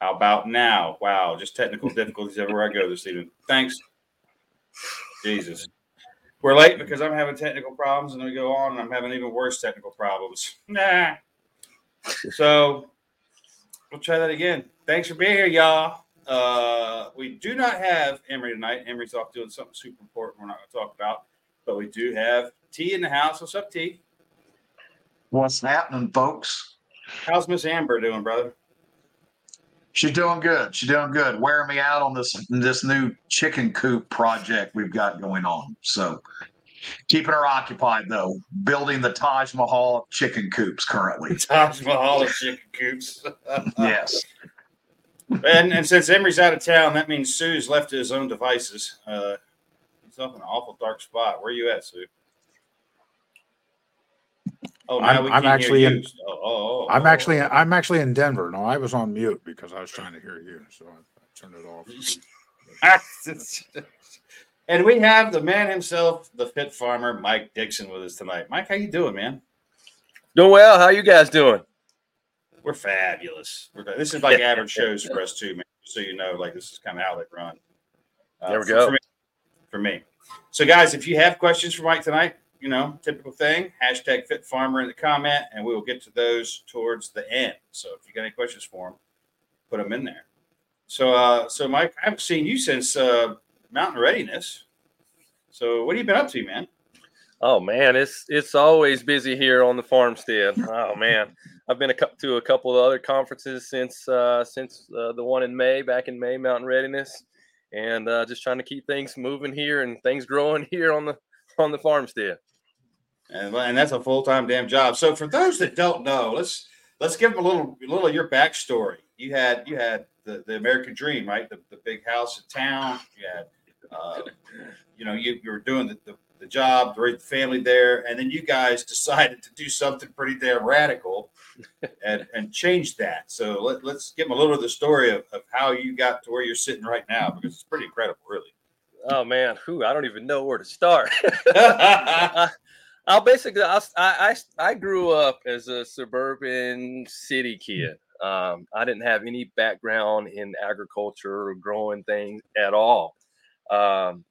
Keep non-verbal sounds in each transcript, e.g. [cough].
How about now? Wow, just technical difficulties everywhere I go this evening. Thanks. Jesus. We're late because I'm having technical problems, and we go on, and I'm having even worse technical problems. [laughs] Nah. So we'll try that again. Thanks for being here, y'all. Uh, we do not have Emery tonight. Emery's off doing something super important we're not going to talk about, but we do have T in the house. What's up, T? What's happening, folks? How's Miss Amber doing, brother? She's doing good. She's doing good. Wearing me out on this this new chicken coop project we've got going on. So keeping her occupied though. Building the Taj Mahal of chicken coops currently. [laughs] Taj Mahal of chicken coops. [laughs] yes. And and since Emery's out of town, that means Sue's left to his own devices. Uh, he's up in an awful dark spot. Where are you at, Sue? Oh, I'm, I'm actually in. Oh, oh, oh, I'm actually I'm actually in Denver. No, I was on mute because I was trying to hear you, so I, I turned it off. [laughs] and we have the man himself, the fit farmer, Mike Dickson, with us tonight. Mike, how you doing, man? Doing well. How you guys doing? We're fabulous. We're, this is like average shows for us too, man. So you know, like this is kind of how they run. Uh, there we go. For me, for me. So, guys, if you have questions for Mike tonight, you know, typical thing. Hashtag Fit Farmer in the comment, and we will get to those towards the end. So if you got any questions for him, put them in there. So, uh, so Mike, I haven't seen you since uh, Mountain Readiness. So, what have you been up to, man? Oh man, it's it's always busy here on the farmstead. Oh man, I've been a, to a couple of other conferences since uh, since uh, the one in May, back in May, Mountain Readiness, and uh, just trying to keep things moving here and things growing [laughs] here on the on the farmstead. And, and that's a full time damn job. So for those that don't know, let's let's give them a little a little of your backstory. You had you had the, the American dream, right? The, the big house in town. You had uh, you know you, you were doing the, the, the job, to raise the family there, and then you guys [laughs] decided to do something pretty damn radical and and change that. So let, let's give them a little of the story of, of how you got to where you're sitting right now because it's pretty incredible, really. Oh man, who I don't even know where to start. [laughs] [laughs] I'll basically, I, I, I grew up as a suburban city kid. Um, I didn't have any background in agriculture or growing things at all. Um,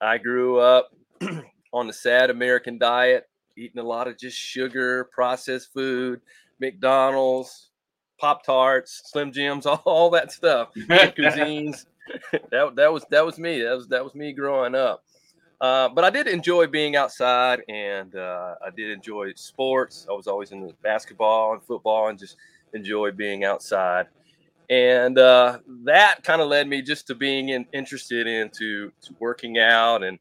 I grew up [clears throat] on the sad American diet, eating a lot of just sugar, processed food, McDonald's, Pop Tarts, Slim Jims, all, [laughs] all that stuff, [laughs] cuisines. [laughs] that that was that was me. That was that was me growing up. Uh, but I did enjoy being outside, and uh, I did enjoy sports. I was always into basketball and football, and just enjoy being outside. And uh, that kind of led me just to being in, interested into working out. And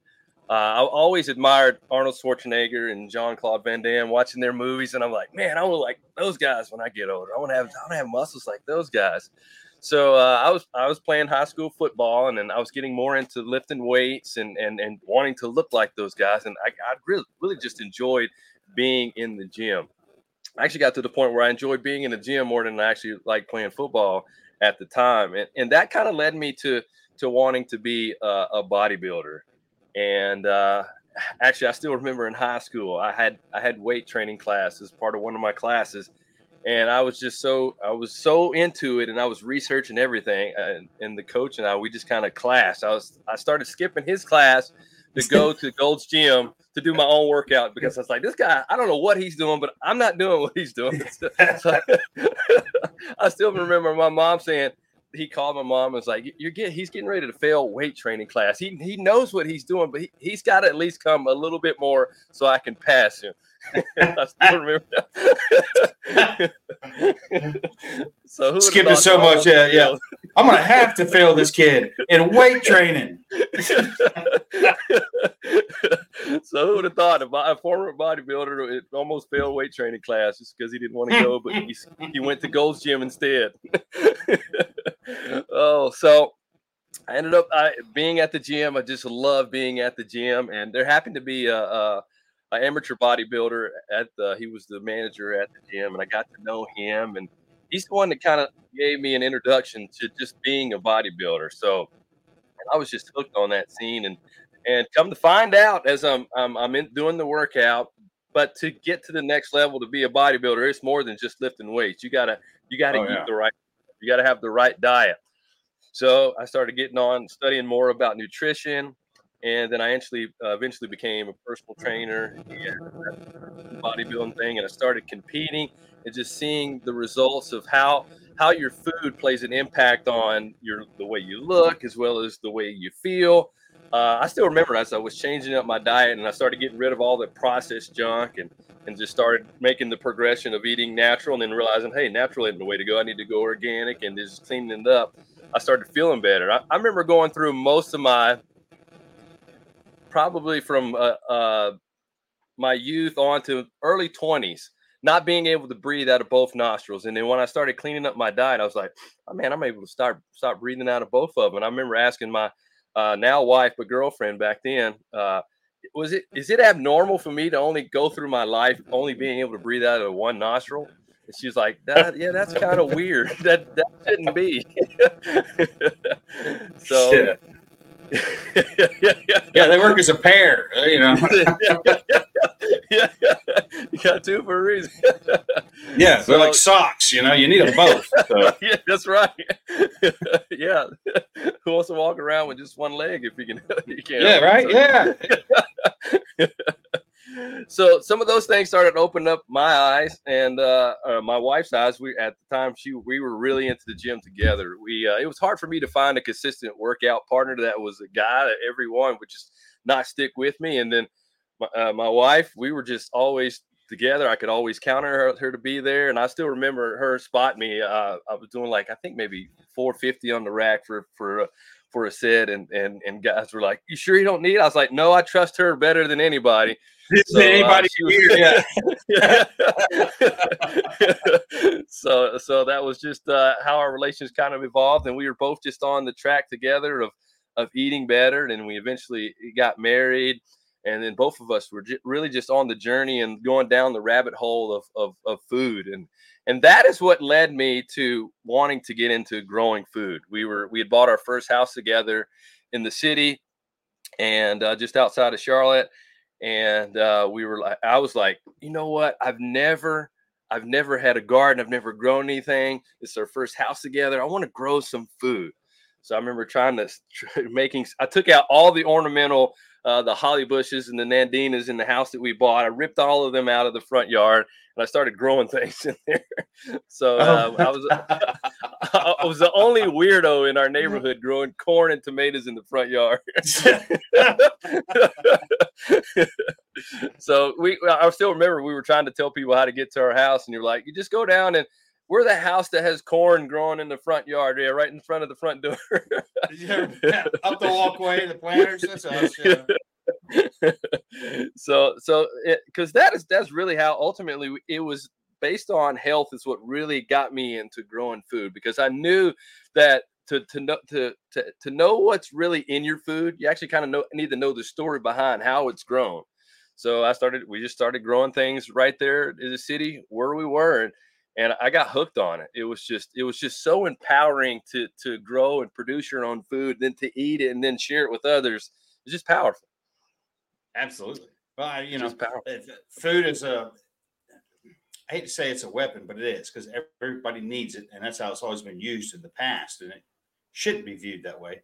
uh, I always admired Arnold Schwarzenegger and Jean Claude Van Damme, watching their movies, and I'm like, man, I want like those guys when I get older. I want to have I want to have muscles like those guys. So uh, I was I was playing high school football, and then I was getting more into lifting weights and and and wanting to look like those guys. And I, I really really just enjoyed being in the gym. I actually got to the point where I enjoyed being in the gym more than I actually like playing football at the time, and and that kind of led me to to wanting to be a, a bodybuilder. And uh, actually, I still remember in high school, I had I had weight training class as part of one of my classes and I was just so I was so into it, and I was researching everything. Uh, and, and the coach and I, we just kind of clashed. I was I started skipping his class to go to Gold's Gym to do my own workout because I was like, this guy, I don't know what he's doing, but I'm not doing what he's doing. [laughs] so I, I still remember my mom saying, he called my mom and was like, "You're getting, he's getting ready to fail weight training class. He he knows what he's doing, but he, he's got to at least come a little bit more so I can pass him." I still remember that. [laughs] so skipping so much, yeah, yeah. I'm gonna have to fail this kid in weight training. [laughs] so who would have thought a former bodybuilder it almost failed weight training class just because he didn't want to go, but he, he went to Gold's Gym instead. [laughs] oh, so I ended up I, being at the gym. I just love being at the gym, and there happened to be a, a an amateur bodybuilder at the he was the manager at the gym and I got to know him and he's the one that kind of gave me an introduction to just being a bodybuilder. So I was just hooked on that scene and and come to find out as I'm I'm, I'm in doing the workout, but to get to the next level to be a bodybuilder, it's more than just lifting weights. You gotta you gotta oh, eat yeah. the right You got to have the right diet. So I started getting on studying more about nutrition, and then I eventually uh, eventually became a personal trainer, bodybuilding thing, and I started competing and just seeing the results of how how your food plays an impact on your the way you look as well as the way you feel. Uh, I still remember as I was changing up my diet and I started getting rid of all the processed junk and and just started making the progression of eating natural and then realizing, hey, natural isn't the way to go. I need to go organic and just cleaning it up. I started feeling better. I, I remember going through most of my probably from uh, uh, my youth on to early 20s not being able to breathe out of both nostrils. And then when I started cleaning up my diet, I was like, oh man, I'm able to start stop breathing out of both of them. And I remember asking my uh, now wife but girlfriend back then, uh, was it is it abnormal for me to only go through my life only being able to breathe out of one nostril? And she's like, that, yeah, that's kind of weird. [laughs] That that shouldn't be. [laughs] so Yeah. [laughs] Yeah, they work as a pair, uh, you know. [laughs] yeah, yeah, you got two for a reason. Yeah, they're like socks, you know. You need them both. [laughs] So. yeah, that's right. yeah, who wants to walk around with just one leg if you can? You can't. Yeah, right. Yeah. So some of those things started opening up my eyes and uh, uh, my wife's eyes. We at the time she we were really into the gym together. We uh, it was hard for me to find a consistent workout partner that was a guy that everyone would just not stick with me. And then my, uh, my wife, we were just always together. I could always count on her, her to be there, and I still remember her spot me. Uh, I was doing like I think maybe 450 on the rack for for. Uh, for a set and and and guys were like, "You sure you don't need?" it?" I was like, "No, I trust her better than anybody." So, uh, Anybody she was- here? Yeah. [laughs] [laughs] so so that was just uh, how our relations kind of evolved, and we were both just on the track together of of eating better, and we eventually got married, and then both of us were j- really just on the journey and going down the rabbit hole of of, of food, and and that is what led me to wanting to get into growing food. We were we had bought our first house together in the city, and uh, just outside of Charlotte and uh, we were like i was like you know what? I've never i've never had a garden. I've never grown anything. It's our first house together. I want to grow some food. So i remember trying to [laughs] making i took out all the ornamental uh, the holly bushes and the nandinas in the house that we bought. I ripped all of them out of the front yard and i started growing [laughs] things in there so uh, i was [laughs] i was the only weirdo in our neighborhood growing corn and tomatoes in the front yard [laughs] so we I still remember we were trying to tell people how to get to our house, and you're like, you just go down and we're the house that has corn growing in the front yard, yeah, right in front of the front door. Yeah, Up the walkway, the planters. That's us. Yeah. [laughs] so so because that is that's really how ultimately it was based on health is what really got me into growing food because I knew that to to know to to, to know what's really in your food, you actually kind of know need to know the story behind how it's grown. So I started we just started growing things right there in the city where we were and and I got hooked on it. It was just it was just so empowering to to grow and produce your own food, then to eat it and then share it with others. It's just powerful. Absolutely. Well, I- you know, just powerful. if- uh, food is a. I hate to say it's a weapon, but it is because everybody needs it, and that's how it's always been used in the past, and it shouldn't be viewed that way.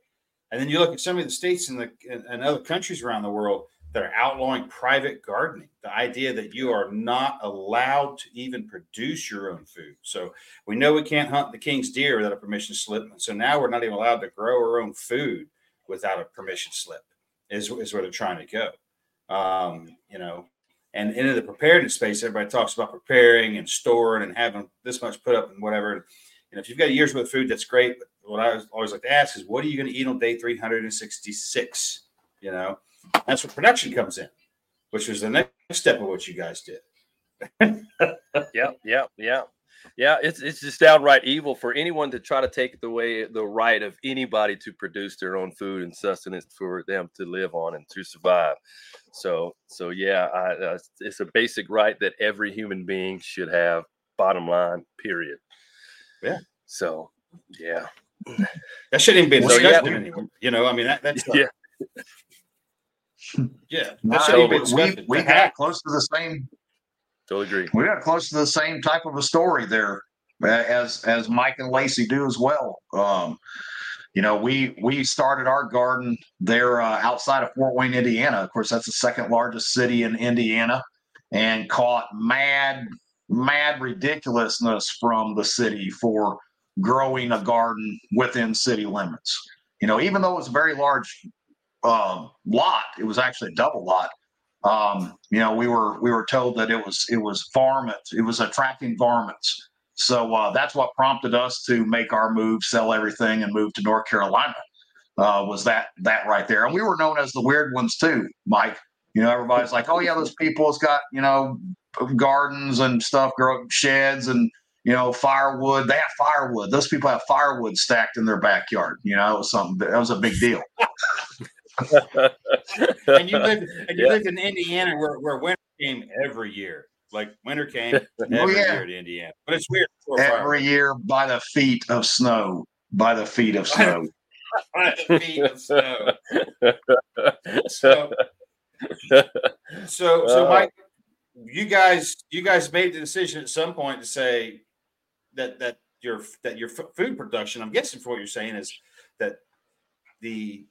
And then you look at some of the states in the and other countries around the world that are outlawing private gardening. The idea that you are not allowed to even produce your own food. So we know we can't hunt the king's deer without a permission slip. And so now we're not even allowed to grow our own food without a permission slip. Is is where they're trying to go. Um, you know, and into the preparedness space, everybody talks about preparing and storing and having this much put up and whatever. And if you've got year's worth of food, that's great. But what I always like to ask is, what are you going to eat on day 366? You know, that's where production comes in, which was the next step of what you guys did. [laughs] yeah, yeah, yeah, yeah. It's it's just downright evil for anyone to try to take the way the right of anybody to produce their own food and sustenance for them to live on and to survive. So so yeah, I, uh, it's a basic right that every human being should have. Bottom line, period. Yeah. So yeah, That shouldn't even be a So, yeah, anymore. You know, I mean, that, that's [laughs] yeah. yeah. That No, shouldn't even be we, we got have- close to the same Totally agree. we got close to the same type of a story there as as Mike and Lacey do as well. Um, you know, we we started our garden there uh, outside of Fort Wayne, Indiana. Of course, that's the second largest city in Indiana, and caught mad mad ridiculousness from the city for growing a garden within city limits. You know, even though it was a very large uh, lot, it was actually a double lot. Um, you know, we were we were told that it was it was varmint, it was attracting varmints. So uh, that's what prompted us to make our move, sell everything, and move to North Carolina. Uh, was that that right there? And we were known as the weird ones too, Mike. You know, everybody's like, "Oh yeah, those people has got you know gardens and stuff, grow sheds and you know firewood. They have firewood. Those people have firewood stacked in their backyard. You know, it was something that was a big deal. And you lived and you Yeah. lived in Indiana where, where winter came every year. Like winter came [laughs] oh, every Oh, yeah. year to Indiana. But it's weird. Every year by the feet of snow, by the feet of snow. [laughs] fireworks. Feet of snow. So, so, so, Oh. Mike, you guys, you guys made the decision at some point to say that that your that your f- food production. I'm guessing for what you're saying is that the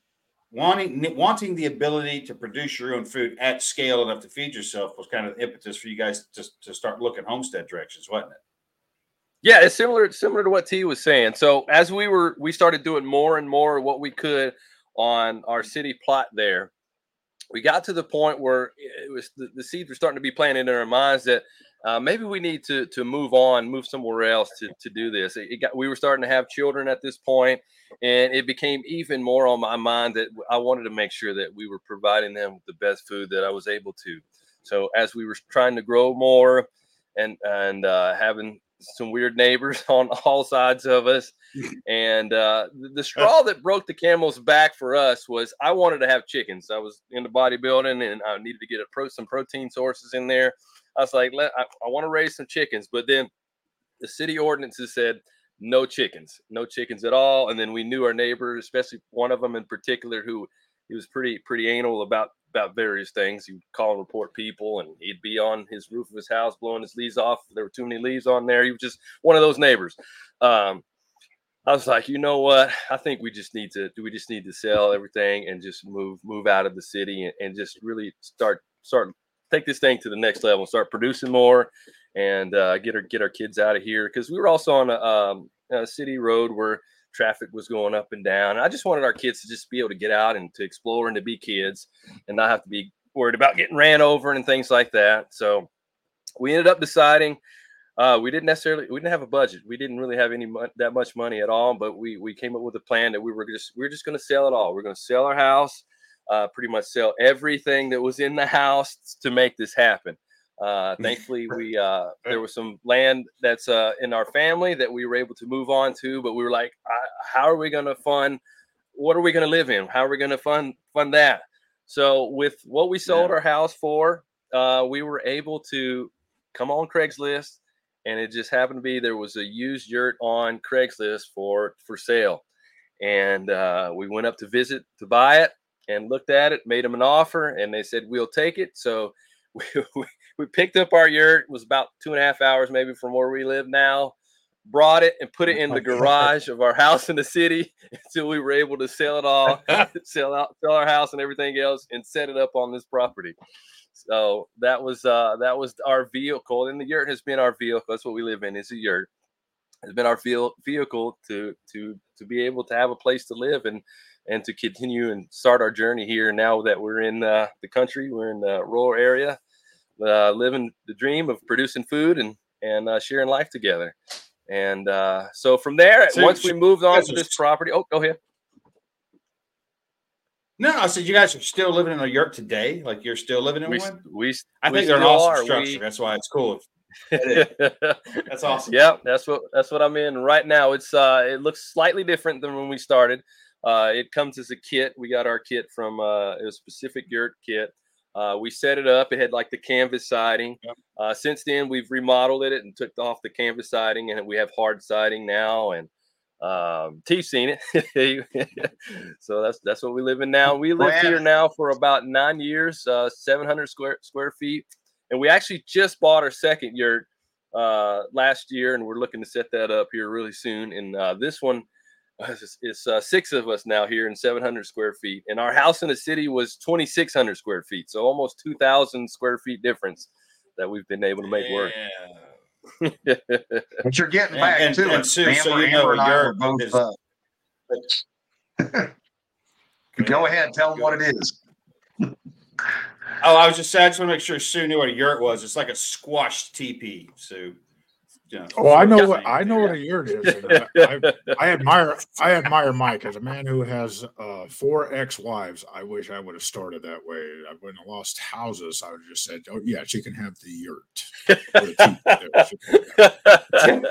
wanting wanting the ability to produce your own food at scale enough to feed yourself was kind of the impetus for you guys to, to start looking homestead directions, wasn't it? Yeah, it's similar similar to what T was saying. So as we were we started doing more and more what we could on our city plot there. We got to the point where it was the, the seeds were starting to be planted in our minds that uh, maybe we need to to move on, move somewhere else to, to do this. It, it got we were starting to have children at this point, and it became even more on my mind that I wanted to make sure that we were providing them with the best food that I was able to. So as we were trying to grow more and and uh, having some weird neighbors [laughs] on all sides of us. [laughs] And uh, the, the straw that broke the camel's back for us was I wanted to have chickens. I was into bodybuilding and I needed to get a pro, some protein sources in there. I was like, I, I want to raise some chickens. But then the city ordinances said no chickens, no chickens at all. And then we knew our neighbor, especially one of them in particular, who he was pretty pretty anal about about various things. He would call and report people, and he'd be on his roof of his house blowing his leaves off. There were too many leaves on there. He was just one of those neighbors. Um, I was like, you know what? I think we just need to. Do we just need to sell everything and just move move out of the city and, and just really start start take this thing to the next level. And start producing more and uh, get our get our kids out of here because we were also on a, um, a city road where traffic was going up and down. I just wanted our kids to just be able to get out and to explore and to be kids and not have to be worried about getting ran over and things like that. So we ended up deciding uh, we didn't necessarily we didn't have a budget. We didn't really have any that much money at all, but we we came up with a plan that we were just we were just going to sell it all. We're going to sell our house, uh, pretty much sell everything that was in the house to make this happen. Uh, [laughs] thankfully, we uh, there was some land that's uh, in our family that we were able to move on to, but we were like, how are we going to fund? What are we going to live in? How are we going to fund fund that? So with what we sold our house for, uh, we were able to come on Craigslist, and it just happened to be there was a used yurt on Craigslist for for sale, and uh, we went up to visit to buy it and looked at it, made them an offer, and they said we'll take it. So [laughs] we, we, picked up our yurt. It was about two and a half hours maybe from where we live now. Brought it and put it in the garage of our house in the city [laughs] until we were able to sell it all, [laughs] sell out, sell our house and everything else, and set it up on this property. So that was uh that was our vehicle, and the yurt has been our vehicle. That's what we live in. Is a yurt. It's been our vehicle to to to be able to have a place to live and and to continue and start our journey here. Now that we're in uh, the country, we're in the rural area, uh, living the dream of producing food and and uh, sharing life together. And uh, so from there, So- once we moved on to this property, oh, go ahead. No, I said you guys are still living in a yurt today. Like you're still living in We one. we I we think they're an awesome are. structure. We- That's why it's cool. [laughs] That's awesome. Yeah, that's what that's what I'm in right now. It's uh it looks slightly different than when we started. Uh it comes as a kit. We got our kit from uh it was Pacific Yurt kit. Uh we set it up. It had like the canvas siding. Uh since then we've remodeled it and took off the canvas siding and we have hard siding now and um T's seen it. [laughs] so that's that's what we live in now. We live here now for about 9 years, uh 700 square square feet. And we actually just bought our second yurt uh, last year, and we're looking to set that up here really soon. And uh, this one is, is uh, six of us now here in 700 square feet, and our house in the city was 2,600 square feet, so almost 2,000 square feet difference that we've been able to make work. [laughs] But you're getting back and- to and it. Sue, so Amber, you know Amber and I were both. is- Uh, [laughs] go ahead, tell them what it is. Oh, I was just saying, I just want to make sure Sue knew what a yurt was. It's like a squashed teepee, Sue. You know, Oh, I know sort what. I know what a yurt is. [laughs] I, I, I admire I admire Mike as a man who has uh, four ex-wives. I wish I would have started that way. I wouldn't have lost houses. I would have just said, "Oh yeah, she can have the yurt." The teepee [laughs] there. She can-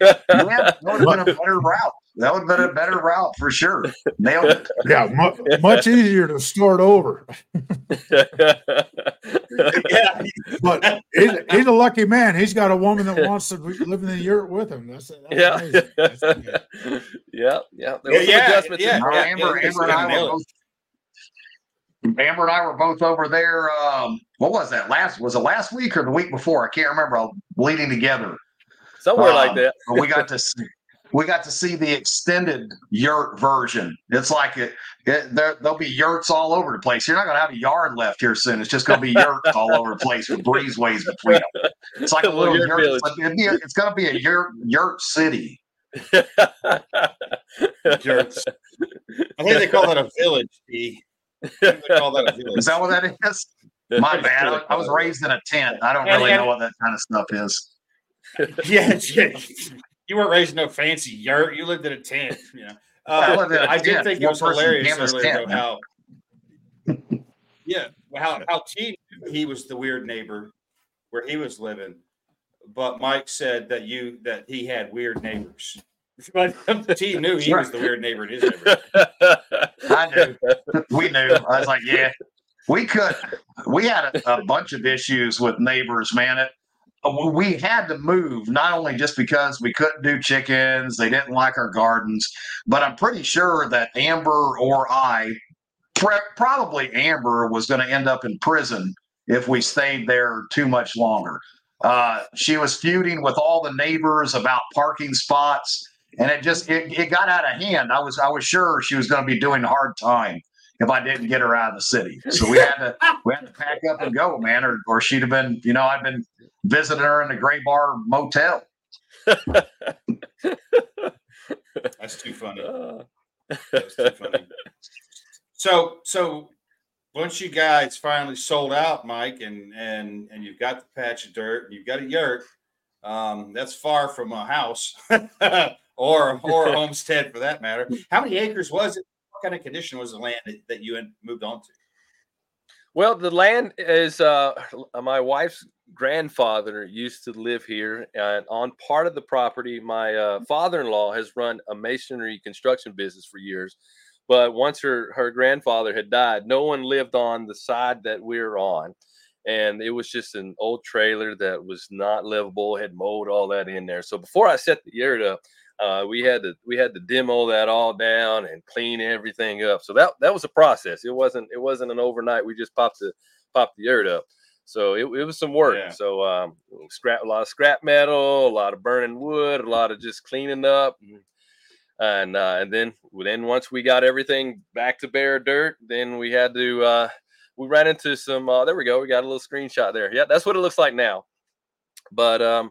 Yeah, that would have been a better route. That would have been a better route for sure. Nailed it. Yeah, mu- much easier to start over. [laughs] [laughs] yeah, But he's, he's a lucky man. He's got a woman that wants to live in the yurt with him. That's, that's yeah. amazing. That's amazing. yeah, yeah. There Yeah, was yeah, adjustments. yeah. yeah, Amber, yeah, Amber and I were both. Amber and I were both over there. Um, what was that? Last was it last week or the week before? I can't remember. I'm bleeding together. Somewhere like Um, that. but we got to [laughs] see, we got to see the extended yurt version. It's like it, it there, there'll be yurts all over the place. You're not going to have a yard left here soon. It's just going to be yurts all over the place with breezeways between them. It's like a [laughs] Little little yurt yurt. village. It's, like- it'd be a- it's going to be a yurt yurt city. [laughs] Jerks. I think they call that a village. P. I think they call that a village. Is that what that is? My [laughs] bad. I, I was raised in a tent. I don't really know what that kind of stuff is. yeah, yeah. You weren't raised in no fancy yurt. You lived in a tent. You know. [laughs] I Uh, lived in a I did tent, think it was hilarious canvas earlier tent, though, man. how yeah, how how T he was the weird neighbor where he was living, but Mike said that you that he had weird neighbors. [laughs] But T knew he was the weird neighbor in his neighborhood. [laughs] I knew. We knew. I was like, yeah, we could. We had a, a bunch of issues with neighbors, man. It, we had to move not only just because we couldn't do chickens, they didn't like our gardens, but I'm pretty sure that Amber or I, probably Amber, was going to end up in prison if we stayed there too much longer. Uh, she was feuding with all the neighbors about parking spots, and it just it, it got out of hand. I was I was sure she was going to be doing hard time if I didn't get her out of the city. So we had to we had to pack up and go, man, or or she'd have been you know I'd been visiting her in the Gray Bar Motel. [laughs] That's too funny. Uh, That's too funny. So so once you guys finally sold out, Mike, and and and you've got the patch of dirt, and you've got a yurt, um, that's far from a house [laughs] or or a homestead for that matter. How many acres was it? What kind of condition was the land that, that you had moved on to? Well, the land is uh, my wife's grandfather used to live here, and on part of the property, my uh, father-in-law has run a masonry construction business for years. But once her her grandfather had died, no one lived on the side that we're on, and it was just an old trailer that was not livable. Had mowed all that in there. So before I set the yurt up, uh, we had to we had to demo that all down and clean everything up. So that that was a process. It wasn't it wasn't an overnight. We just popped the popped the yurt up. So it, it was some work. Yeah. So um, scrap a lot of scrap metal, a lot of burning wood, a lot of just cleaning up, and and, uh, and then then once we got everything back to bare dirt, then we had to uh, we ran into some. Uh, there we go. We got a little screenshot there. Yeah, that's what it looks like now. But um,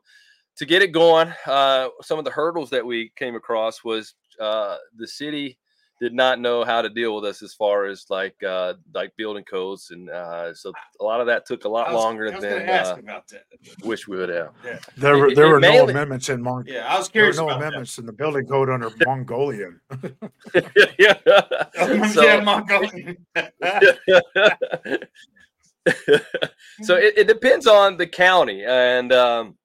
to get it going, uh, some of the hurdles that we came across was uh, the city did not know how to deal with us as far as like uh, like building codes, and uh, so a lot of that took a lot was- longer I was gonna than ask uh, about that. wish we would have. There were there it were no amendments in Mon- Yeah, I was there were curious no about that. amendments in the building code under [laughs] Mongolian. [laughs] [laughs] yeah. yeah, So- Mongolian. so it, it depends on the county and um,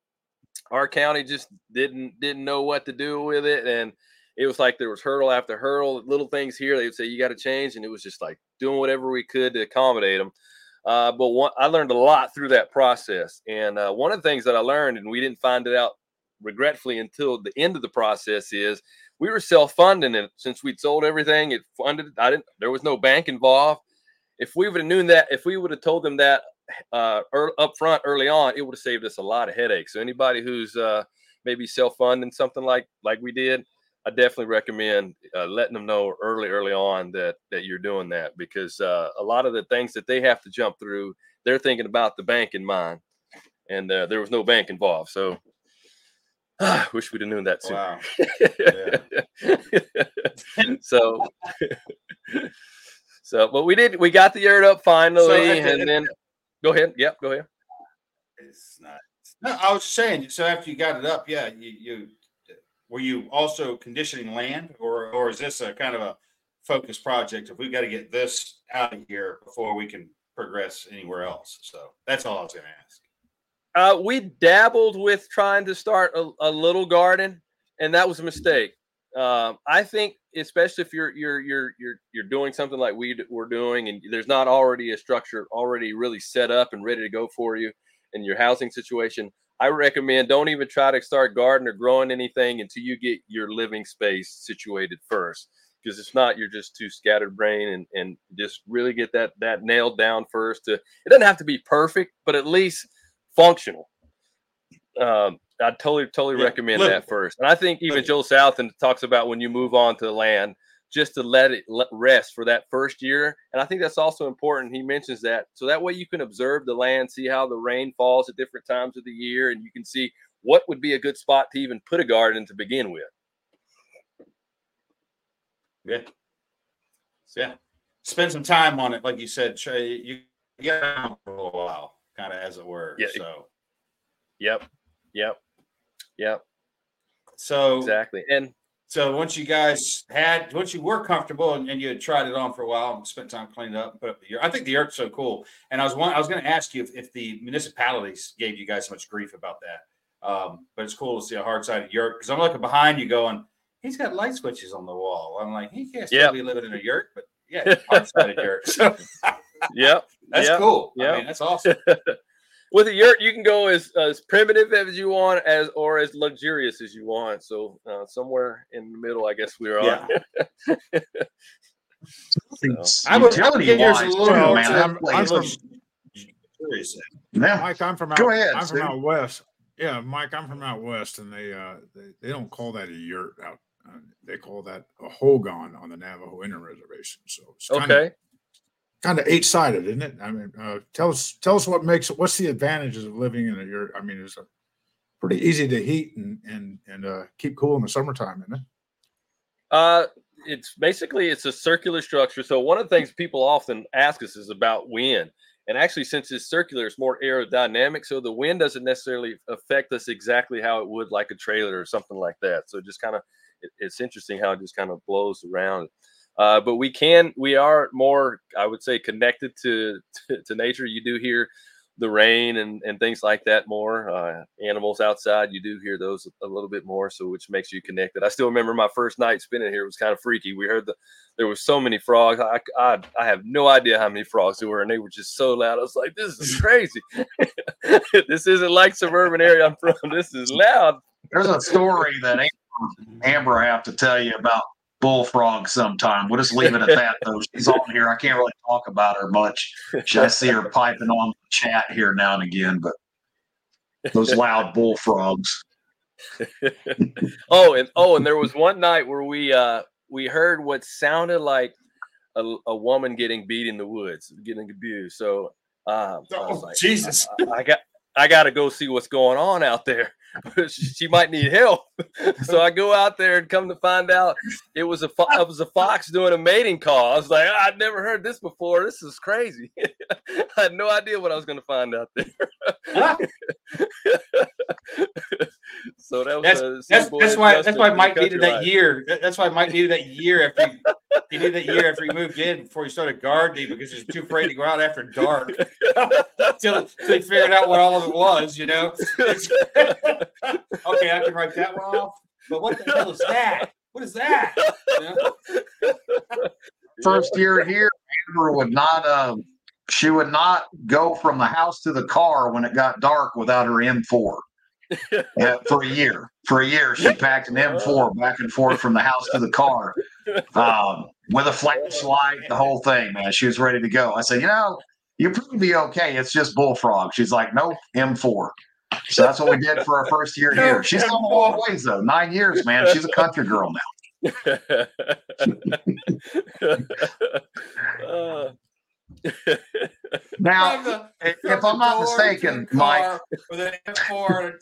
our county just didn't didn't know what to do with it. And it was like there was hurdle after hurdle little things here they'd say you got to change and it was just like doing whatever we could to accommodate them uh, but one, i learned a lot through that process. And uh, one of the things that i learned and we didn't find it out regretfully until the end of the process is we were self-funding it. Since we'd sold everything it funded i didn't there was no bank involved. If we would have known that if we would have told them that uh, er, up front early on, it would have saved us a lot of headaches. So anybody who's uh, maybe self funding something like like we did, I definitely recommend uh, letting them know early, early on that that you're doing that because uh, a lot of the things that they have to jump through, they're thinking about the bank in mind, and uh, there was no bank involved. So, I [sighs] wish we'd have known that sooner. Wow. [laughs] so, [laughs] so, but we did. We got the yurt up finally, at the- and then go ahead. Yep, go ahead. It's not. No, I was just saying. So after you got it up, yeah, you, you were you also conditioning land, or or is this a kind of a focus project? If we've got to get this out of here before we can progress anywhere else, so that's all I was going to ask. Uh, we dabbled with trying to start a, a little garden, and that was a mistake. Um, I think, especially if you're you're you're you're you're doing something like we d- we're doing, and there's not already a structure already really set up and ready to go for you in your housing situation. I recommend don't even try to start gardening or growing anything until you get your living space situated first. Because if not, you're just too scattered brain, and and just really get that that nailed down first. To it doesn't have to be perfect, but at least functional. Um, I totally, totally Yeah, recommend look- that first. And I think even look- Joel Salatin talks about when you move on to the land, just to let it let rest for that first year. And I think that's also important. He mentions that so that way you can observe the land, see how the rain falls at different times of the year, and you can see what would be a good spot to even put a garden to begin with. Yeah. Yeah. Spend some time on it, like you said. You get around for a little while, kind of as it were. Yeah. So Yep. Yep. Yep. so Exactly. And So once you guys had, once you were comfortable and, and you had tried it on for a while and spent time cleaning up and put up the yurt, I think the yurt's so cool. And I was one, I was going to ask you if, if the municipalities gave you guys so much grief about that. Um, but it's cool to see a hard sided yurt because I'm looking behind you going, he's got light switches on the wall. I'm like, he can't still Yep. be living in a yurt, but yeah, hard sided yurt. So [laughs] [laughs] yep. that's yep. cool. I mean, that's awesome. [laughs] with a yurt you can go as as primitive as you want as or as luxurious as you want so uh, somewhere in the middle i guess we're on Yeah. It's I would, I would utility give yours a wise, little too, more. man. to- That I'm- I'm is- from- Curious. yeah. Mike, I'm from out. Go ahead, I'm from out west. Yeah, Mike, I'm from out west, and they uh they, they don't call that a yurt out. Uh, they call that a hogan on the Navajo Indian Reservation. So it's kind okay of, kind of eight sided, isn't it? I mean, uh, tell us tell us what makes what's the advantages of living in a. I mean, it's a pretty easy to heat and and and uh, keep cool in the summertime, isn't it? uh it's basically it's a circular structure so one of the things people often ask us is about wind and actually since it's circular it's more aerodynamic so the wind doesn't necessarily affect us exactly how it would like a trailer or something like that so just kind of it, it's interesting how it just kind of blows around uh, but we can we are more i would say connected to to, to nature. You do hear the rain and, and things like that more uh, animals outside. You do hear those a little bit more so which makes you connected. I still remember my first night spending here. It was kind of freaky. We heard the there was so many frogs. I, I i have no idea how many frogs there were and they were just so loud. I was like this is [laughs] crazy. [laughs] This isn't like suburban area i'm from. This is loud. There's a story that Amber, Amber I have to tell you about bullfrog sometime. We'll just leave it at that though. She's on here. I can't really talk about her much. I see her piping on the chat here now and again, but those loud bullfrogs. [laughs] oh and oh and there was one night where we uh we heard what sounded like a, a woman getting beat in the woods getting abused so um I was Oh, like, Jesus. I, I got I got to go see what's going on out there. [laughs] she, might need help, [laughs] so I go out there and come to find out it was a fo- it was a fox doing a mating call. I was like, I'd never heard this before. This is crazy. [laughs] I had no idea what I was going to find out there. so that was That's- a That's, that's why that's why Mike needed that year. That's why Mike needed that year after he, he needed that year after he moved in before he started gardening because he was too afraid to go out after dark until, he figured out what all of it was. You know. [laughs] okay, I can write that one off. But what the hell is that? What is that? Know? [laughs] First year here, Amber would not um she would not go from the house to the car when it got dark without her M4. [laughs] Yeah, for a year. For a year, she packed an M4 back and forth from the house to the car um, with a flashlight, the whole thing, man. She was ready to go. I said, you know, you'll probably be okay. It's just bullfrog. She's like, nope, M4. So that's what we did for our first year here. [laughs] She's come a long ways though. Nine years, man. She's a country girl now. Uh, [laughs] Now, if I'm not mistaken, Mike, with an M4,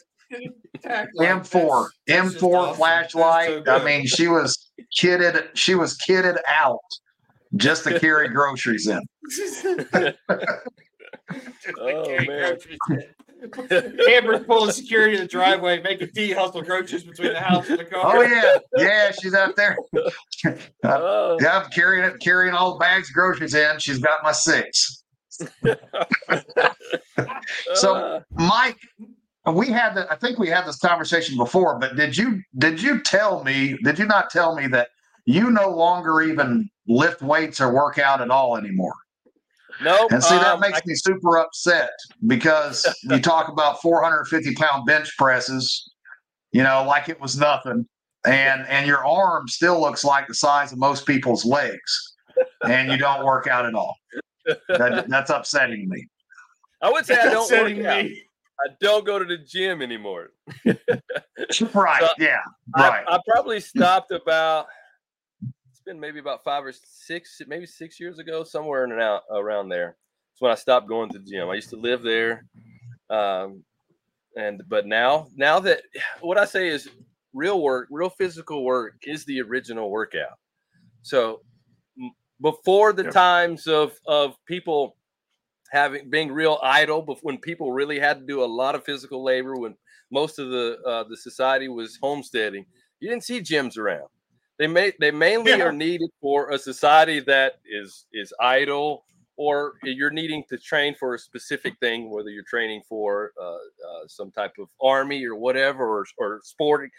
M4, M4 flashlight. I mean, she was kitted. She was kitted out just to carry [laughs] groceries in. Oh, man. [laughs] Amber's pulling security in the driveway, making T hustle groceries between the house and the car. Oh yeah, yeah. She's out there. [laughs] oh, Yeah, I'm carrying it, carrying all the bags of groceries in. She's got my six. [laughs] So- uh, Mike, we had the, I think we had this conversation before, but did you did you tell me, did you not tell me that you no longer even lift weights or work out at all anymore? No, And see, that um, makes I- me super upset because [laughs] you talk about 450 pound bench presses, you know, like it was nothing. And and your arm still looks like the size of most people's legs, and you don't work out at all. That, that's upsetting me. I would say I don't work Upsetting out. I don't go to the gym anymore. [laughs] Right? So, Yeah. Right. I, I probably stopped about. Been maybe about five or six, maybe six years ago, somewhere in and out around there. It's when I stopped going to the gym. I used to live there, um, and but now, now that [sighs] what I say is real work, real physical work is the original workout. So before the times of of people having being real idle, but when people really had to do a lot of physical labor, when most of the uh, the society was homesteading, you didn't see gyms around. They may they mainly Yeah. are needed for a society that is is idle, or you're needing to train for a specific thing, whether you're training for uh, uh, some type of army or whatever, or, or sporting.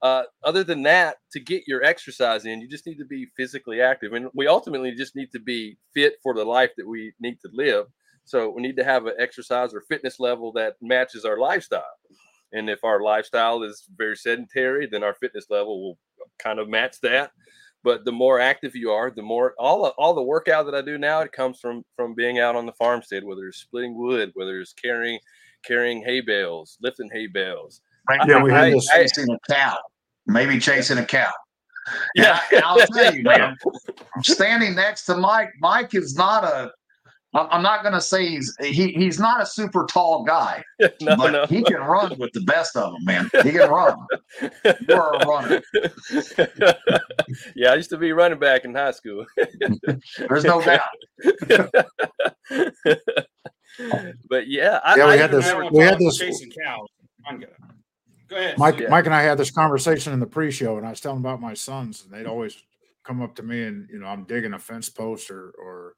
Uh, other than that, to get your exercise in, you just need to be physically active, and we ultimately just need to be fit for the life that we need to live. So we need to have an exercise or fitness level that matches our lifestyle. And if our lifestyle is very sedentary, then our fitness level will kind of match that. But the more active you are, the more all the, all the workout that I do now, it comes from from being out on the farmstead, whether it's splitting wood, whether it's carrying carrying hay bales, lifting hay bales. Yeah, we had this. Chasing a cow, maybe chasing a cow. Yeah. [laughs] I, will tell you, man. [laughs] I'm standing next to Mike, Mike is not a. I'm I'm not going to say he's he he's not a super tall guy, [laughs] no, but no. he can run with the best of them, man. He can run. [laughs] You're a runner. yeah, I used to be running back in high school. [laughs] There's no doubt. but yeah, I, Yeah, we I had even this- we had this- chasing cows. I'm gonna go ahead. Mike, Yeah. Mike and I had this conversation in the pre-show, and I was telling about my sons, and they'd always come up to me, and you know, I'm digging a fence post or or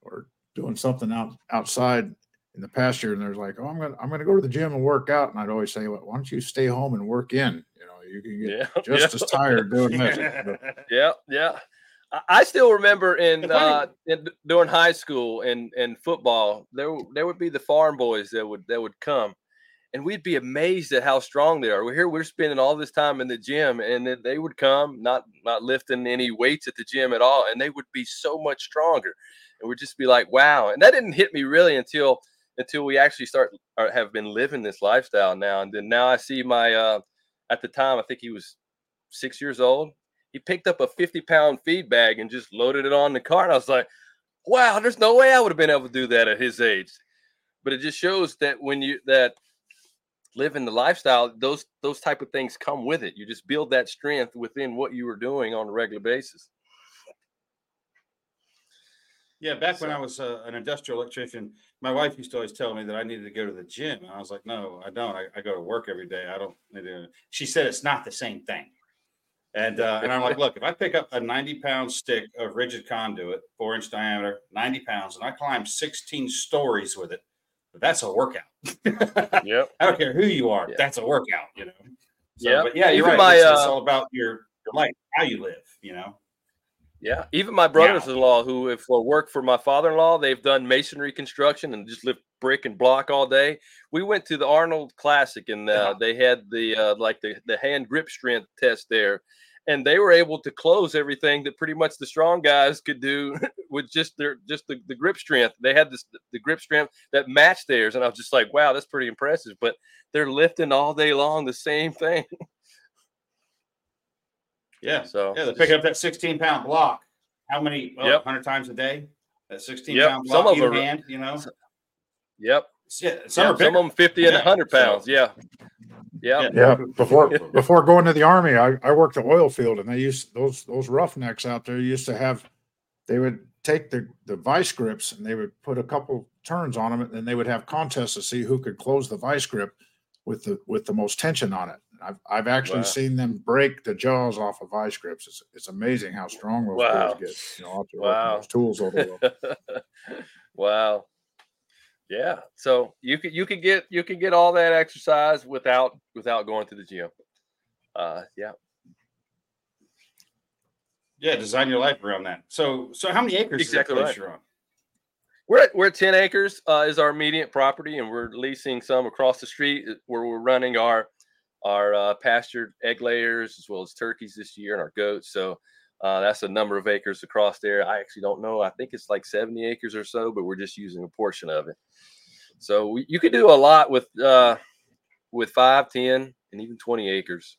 or doing something out outside in the pasture, and they're like, "Oh, I'm gonna I'm gonna go to the gym and work out," and I'd always say, well, "Why don't you stay home and work in? You know, you can get Yeah, [laughs] just yeah. as tired doing this." But [laughs] Yeah, yeah. I- I still remember in, uh, in during high school and and football, there there would be the farm boys that would that would come, and we'd be amazed at how strong they are. We're here, we're spending all this time in the gym, and then they would come, not not lifting any weights at the gym at all, and they would be so much stronger, and we'd just be like, wow. And that didn't hit me really until until we actually start or have been living this lifestyle now, and then now I see my uh, at the time I think he was six years old he picked up a 50 pound feed bag and just loaded it on the car. And I was like, wow, there's no way I would have been able to do that at his age. But it just shows that when you that living the lifestyle, those those type of things come with it. You just build that strength within what you were doing on a regular basis. Yeah, back when I was uh, an industrial electrician, my wife used to always tell me that I needed to go to the gym. And I was like, no, I don't. I, I go to work every day. I don't need to. She said it's not the same thing. And uh, and I'm like, look, if I pick up a 90 pound stick of rigid conduit, four inch diameter, 90 pounds, and I climb 16 stories with it, that's a workout. [laughs] Yep. I don't care who you are, Yeah. that's a workout, you know. So, Yeah. but yeah, you're Even right. my, it's, it's uh, all about your, your life, how you live, you know. Yeah. Even my brothers-in-law, who if for work for my father-in-law, they've done masonry construction and just lift brick and block all day. We went to the Arnold Classic and uh, Yeah. they had the uh, like the the hand grip strength test there, and they were able to close everything that pretty much the strong guys could do [laughs] with just their just the, the grip strength. They had this the grip strength that matched theirs, and I was just like, wow, that's pretty impressive. But they're lifting all day long the same thing. Yeah. So Yeah, they pick up that 16 pound block. How many? Oh, Yep. 100 times a day. That 16 Yep, pound some of you them hand, you know. Yep. Yeah, some Some, some of them 50 and Yeah, 100 so- pounds. Yeah. Yeah. Yeah, before [laughs] before going to the army, I, I worked the oil field, and they used those those roughnecks out there used to have. They would take the the vice grips and they would put a couple turns on them, and then they would have contests to see who could close the vice grip with the with the most tension on it. I've I've actually Wow. seen them break the jaws off of vice grips. It's it's amazing how strong those Wow. tools get. You know, after Wow. those tools all day long. [laughs] wow. Yeah. So you could you could get you can get all that exercise without without going to the gym. Uh yeah. Yeah, design your life around that. So, so how many acres Exactly is that place right. you're on? We're at, we're at 10 acres uh, is our immediate property, and we're leasing some across the street where we're running our our uh, pastured egg layers as well as turkeys this year and our goats. So uh, that's a number of acres across there. I actually don't know. I think it's like 70 acres or so, but we're just using a portion of it. So we, you could do a lot with uh, with five, 10, and even 20 acres.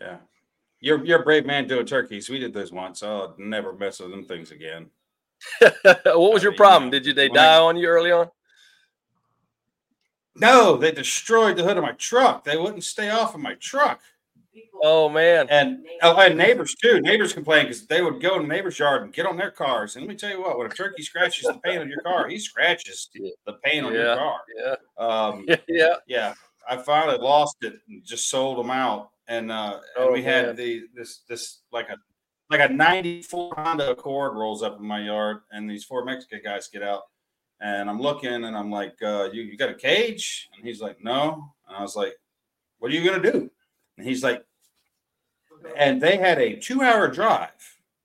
Yeah. You're you're a brave man doing turkeys. We did those once. I'd never mess with them things again. [laughs] what was I your mean, problem? Did you they when I- die on you early on? No, they destroyed the hood of my truck. They wouldn't stay off of my truck. Oh man. And oh, and neighbors too. Neighbors complain because they would go in the neighbor's yard and get on their cars. And let me tell you what, when a turkey scratches the paint on your car, he scratches [laughs] the paint on Yeah. your car. Yeah. Um, [laughs] yeah. yeah, I finally lost it and just sold them out. And uh, and Oh, we man. had the this this like a like a '94 Honda Accord rolls up in my yard, and these four Mexican guys get out, and I'm looking, and I'm like, uh, "You you got a cage?" And he's like, "No." And I was like, "What are you gonna do?" And he's like, and they had a two-hour drive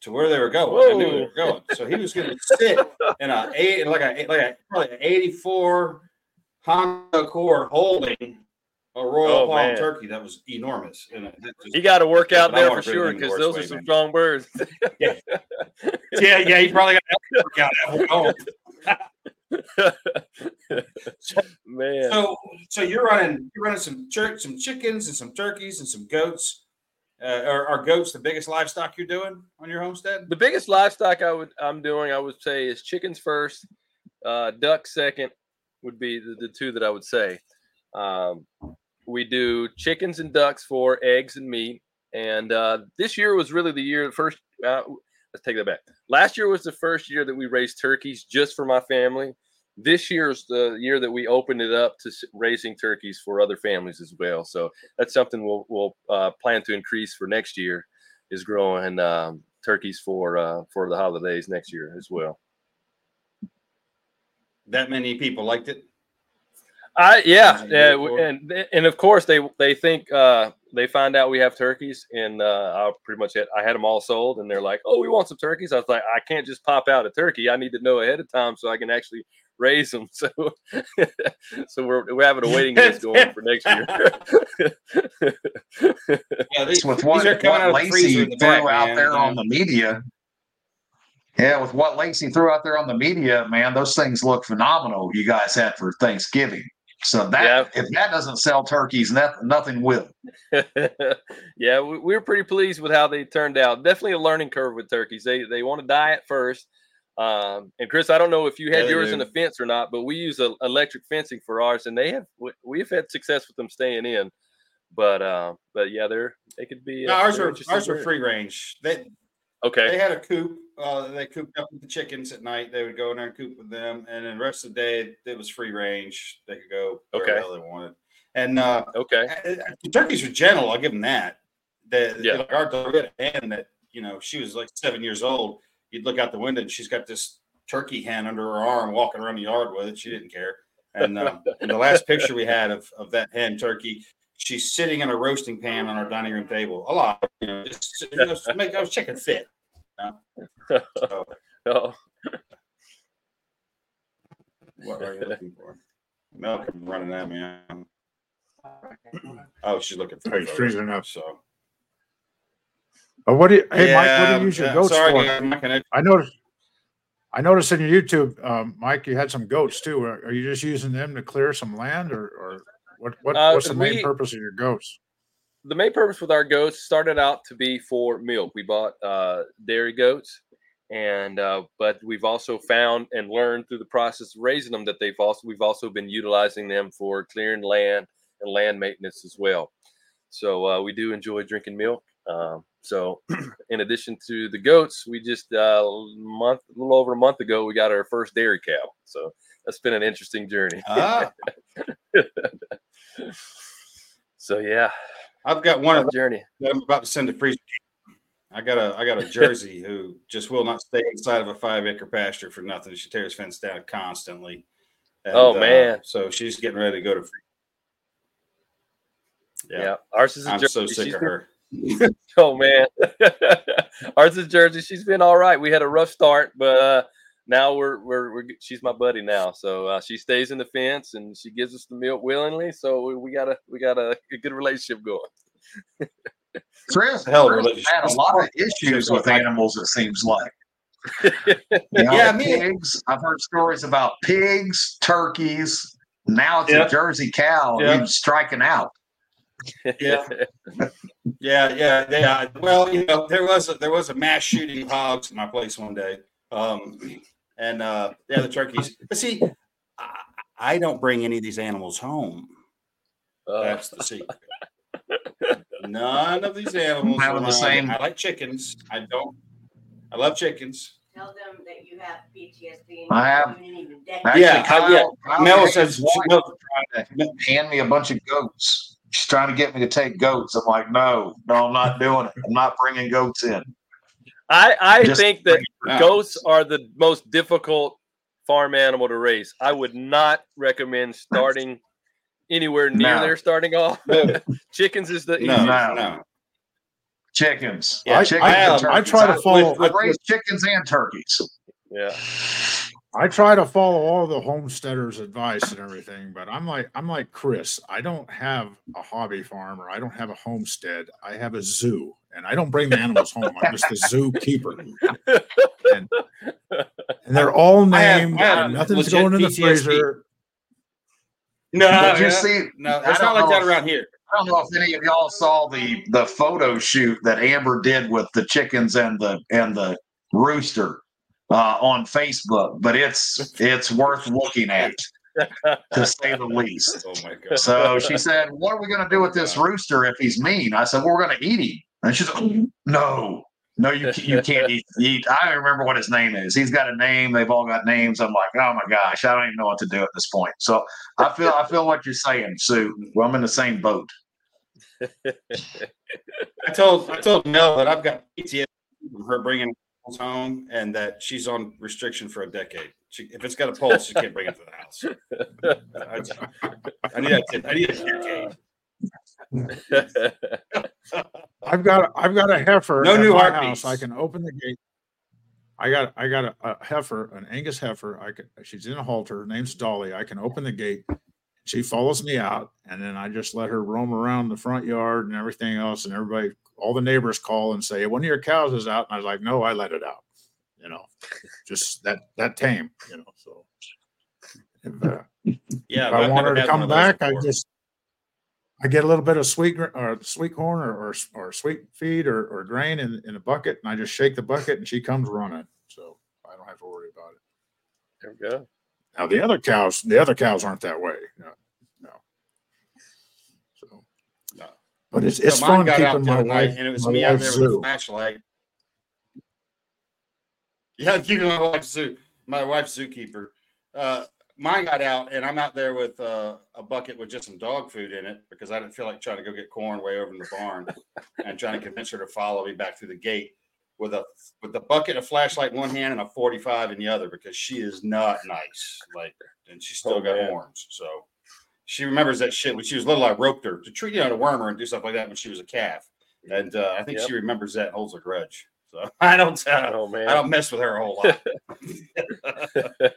to where they were going. I knew they were going, so he was gonna sit in a eight like a like a probably an '84 Honda Accord holding a Royal Oh, Palm man. turkey that was enormous. And just- You got to work out there for sure because those way, are some man. strong birds. yeah, yeah, he probably got to work out at home. [laughs] [laughs] Man, So, so you're running, you're running some church, some chickens, and some turkeys, and some goats. Uh, are, are goats the biggest livestock you're doing on your homestead? the biggest livestock I would I'm doing I would say is chickens first, uh, ducks second would be the, the two that I would say. Um, we do chickens and ducks for eggs and meat, and uh, this year was really the year first. Uh, let's take that back. Last year was the first year that we raised turkeys just for my family. This year is the year that we opened it up to raising turkeys for other families as well. So that's something we'll we'll uh, plan to increase for next year is growing um, turkeys for uh, for the holidays next year as well. That many people liked it. I yeah, yeah, do w- for? and and of course they they think uh, they find out we have turkeys, and uh, I pretty much had, I had them all sold, and they're like, "Oh, we want some turkeys." I was like, "I can't just pop out a turkey. I need to know ahead of time so I can actually raise them." [laughs] So so we're we're having a waiting list going for next year. Yeah, [laughs] these, with these what, are coming what out of Lacey the threw back, out man. there Yeah. on the media. Yeah, with what Lacey threw out there on the media, man, those things look phenomenal. You guys had for Thanksgiving. So that Yeah. if that doesn't sell turkeys, nothing nothing will. [laughs] yeah, we, we were pretty pleased with how they turned out. Definitely a learning curve with turkeys. They they want to die at first. Um, and Chris, I don't know if you had Yeah, they yours in do. a fence or not, but we use a, electric fencing for ours, and they have we, we've had success with them staying in. But uh, but yeah, they're they could be. No, uh, ours they're ours are free range. They Okay. they had a coop. Uh, they cooped up with the chickens at night. They would go in there and coop with them, and then the rest of the day it was free range. They could go wherever Okay. the they wanted. And uh, Okay. the turkeys were gentle. I'll give them that. The, Yeah. like our dog we had a hen that you know she was like seven years old. You'd look out the window and she's got this turkey hen under her arm, walking around the yard with it. She didn't care. And, um, and the last picture we had of, of that hen turkey, she's sitting in a roasting pan on our dining room table. A lot, you know, just you know, make those chicken fit. you know? So, [laughs] Oh, what are you looking for? Milk running at me. Oh, she's looking for. Hey, photos, strangely enough. So. But what do you, hey, Mike, what do you use your yeah, goats sorry, for? guys, I'm not gonna- I noticed. I noticed in your YouTube, um, Mike, you had some goats too. Are, are you just using them to clear some land, or, or what? What Uh, what's the main we- purpose of your goats? the main purpose with our goats started out to be for milk. We bought uh, dairy goats, and uh, but we've also found and learned through the process of raising them that they've also we've also been utilizing them for clearing land and land maintenance as well. So uh, we do enjoy drinking milk. Um, so [clears throat] in addition to the goats, we just uh, a month a little over a month ago we got our first dairy cow. So that's been an interesting journey. Ah, [laughs] So yeah, I've got one of journey. them I'm about to send to freeze. I got a I got a Jersey [laughs] who just will not stay inside of a five acre pasture for nothing. She tears fence down constantly. And, Oh, uh, man. so she's getting ready to go to free. Yeah. Yeah. ours is a I'm Jersey. so sick She's of been- her. [laughs] Oh man, [laughs] ours is Jersey. She's been all right. We had a rough start, but uh, now we're, we're we're she's my buddy now. So uh, she stays in the fence and she gives us the milk willingly. So we, we got a we got a, a good relationship going. Chris, Hell of Chris had a lot of issues with animals. It seems like. [laughs] You know, Yeah, me- pigs. I've heard stories about pigs, turkeys. Now it's Yeah. a Jersey cow. Yeah. He's striking out. Yeah. Yeah, yeah, yeah. Well, you know, there was a, there was a mass shooting of hogs at my place one day, um, and uh, yeah, the turkeys. But see, I, I don't bring any of these animals home. Uh, That's the secret. None of these animals Having the same- I like chickens. I don't. I love chickens. Tell them that you have PTSD. I have- even Actually, Yeah, I- Kyle, yeah. Kyle Mel says she wife will- trying to hand me a bunch of goats. She's trying to get me to take goats. I'm like, no, no, I'm not doing it. I'm not bringing goats in. I I Just think that Uh, goats are the most difficult farm animal to raise. I would not recommend starting anywhere near No. there starting off. No. [laughs] Chickens is the No, easiest. No. no. Chickens. Yeah, chickens I- and I- I try to follow- I raise chickens and turkeys. Yeah. I try to follow all the homesteaders' advice and everything, but I'm like I'm like Chris. I don't have a hobby farm or I don't have a homestead. I have a zoo, and I don't bring the animals home. I'm just a [laughs] zookeeper, and, [laughs] and they're all I have- named. I have and nothing's going in the PTSD. freezer. No, But you yeah. see, no, it's don't like that if- around here. I don't know if any of y'all saw the the photo shoot that Amber did with the chickens and the and the rooster uh, on Facebook, but it's it's worth looking at to say the least. [laughs] Oh my god. So she said, "What are we going to do with this rooster if he's mean?" I said, well, "We're going to eat him." And she's like, oh, "No, no, you you can't eat, [laughs] eat." I don't remember what his name is. He's got a name. They've all got names. I'm like, "Oh my gosh, I don't even know what to do at this point." So I feel I feel what you're saying, Sue. Well, I'm in the same boat. I told I told Mel that I've got PTSD from her bringing animals home, and that she's on restriction for a decade. She, if it's got a pulse, she can't bring it to the house. [laughs] I, I need a, I need a decade. [laughs] I've got I've got a heifer. No new my heartbeats. house. I can open the gate. I got I got a, a heifer, an Angus heifer. I can, she's in a halter. Her name's Dolly. I can open the gate. She follows me out, and then I just let her roam around the front yard and everything else. And everybody, all the neighbors call and say, "One of your cows is out." And I was like, "No, I let it out." You know, just that that tame. You know, so if, uh, Yeah, if I want her to come one of those back, I just I get a little bit of sweet or sweet corn or or, or sweet feed or, or grain in, in a bucket, and I just shake the bucket, and she comes running. So I don't have to worry about it. there we go. Now the other cows, the other cows aren't that way. No, no. So, No. but it's it's mine fun keeping my wife and it was my me out wife's there with a zoo. flashlight. Yeah, keeping my wife's zoo, my wife's zookeeper. Uh, mine got out, and I'm out there with uh, a bucket with just some dog food in it because I didn't feel like trying to go get corn way over in the barn and trying to convince her to follow me back through the gate with a with the bucket, a flashlight in one hand, and a 45 in the other because she is not nice. Like, and she still Oh, got man. horns, so. She remembers that shit when she was little. I roped her to treat, you know, to worm her and do stuff like that when she was a calf. And uh, I think Yep. she remembers that and holds a grudge. So [laughs] I don't, I don't, Oh man. I don't mess with her a whole lot. [laughs]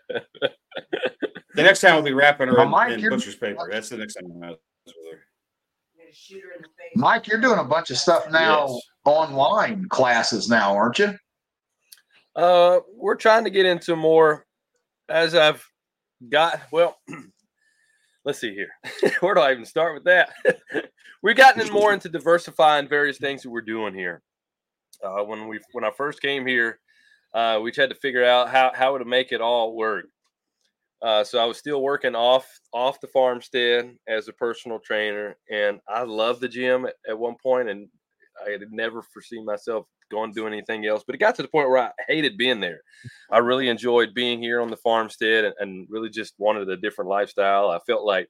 [laughs] the next time we'll be wrapping her Well, in, Mike, in you're- butcher's paper. That's the next time I'll mess with her. shoot her in the face. Mike, you're doing a bunch of stuff now, Yes. online classes now, aren't you? Uh, we're trying to get into more as I've got. Well, [clears throat] let's see here. [laughs] Where do I even start with that? [laughs] We've gotten in more into diversifying various things that we're doing here. Uh, when we when I first came here, uh, we had to figure out how how to make it all work. Uh, so I was still working off off the farmstead as a personal trainer, and I loved the gym at, at one point, and I had never foreseen myself going to do anything else. But it got to the point where I hated being there. I really enjoyed being here on the farmstead, and, and really just wanted a different lifestyle. I felt like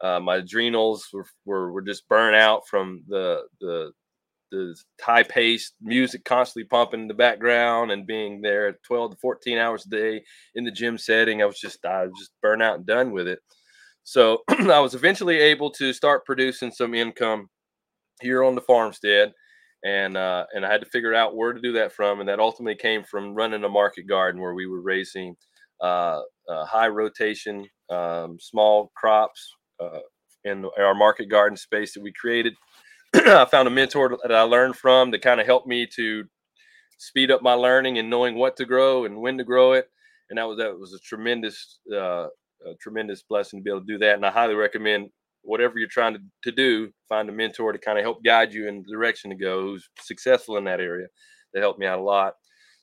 uh, my adrenals were, were were just burnt out from the the the high paced music constantly pumping in the background and being there at 12 to 14 hours a day in the gym setting. I was just I was just burnt out and done with it. So [clears throat] I was eventually able to start producing some income here on the farmstead, and uh, and I had to figure out where to do that from, and that ultimately came from running a market garden where we were raising uh, uh, high rotation, um, small crops uh, in our market garden space that we created. [clears throat] I found a mentor that I learned from that kind of helped me to speed up my learning and knowing what to grow and when to grow it. And that was that was a tremendous, uh, a tremendous blessing to be able to do that. And I highly recommend whatever you're trying to, to do, find a mentor to kind of help guide you in the direction to go who's successful in that area. That helped me out a lot.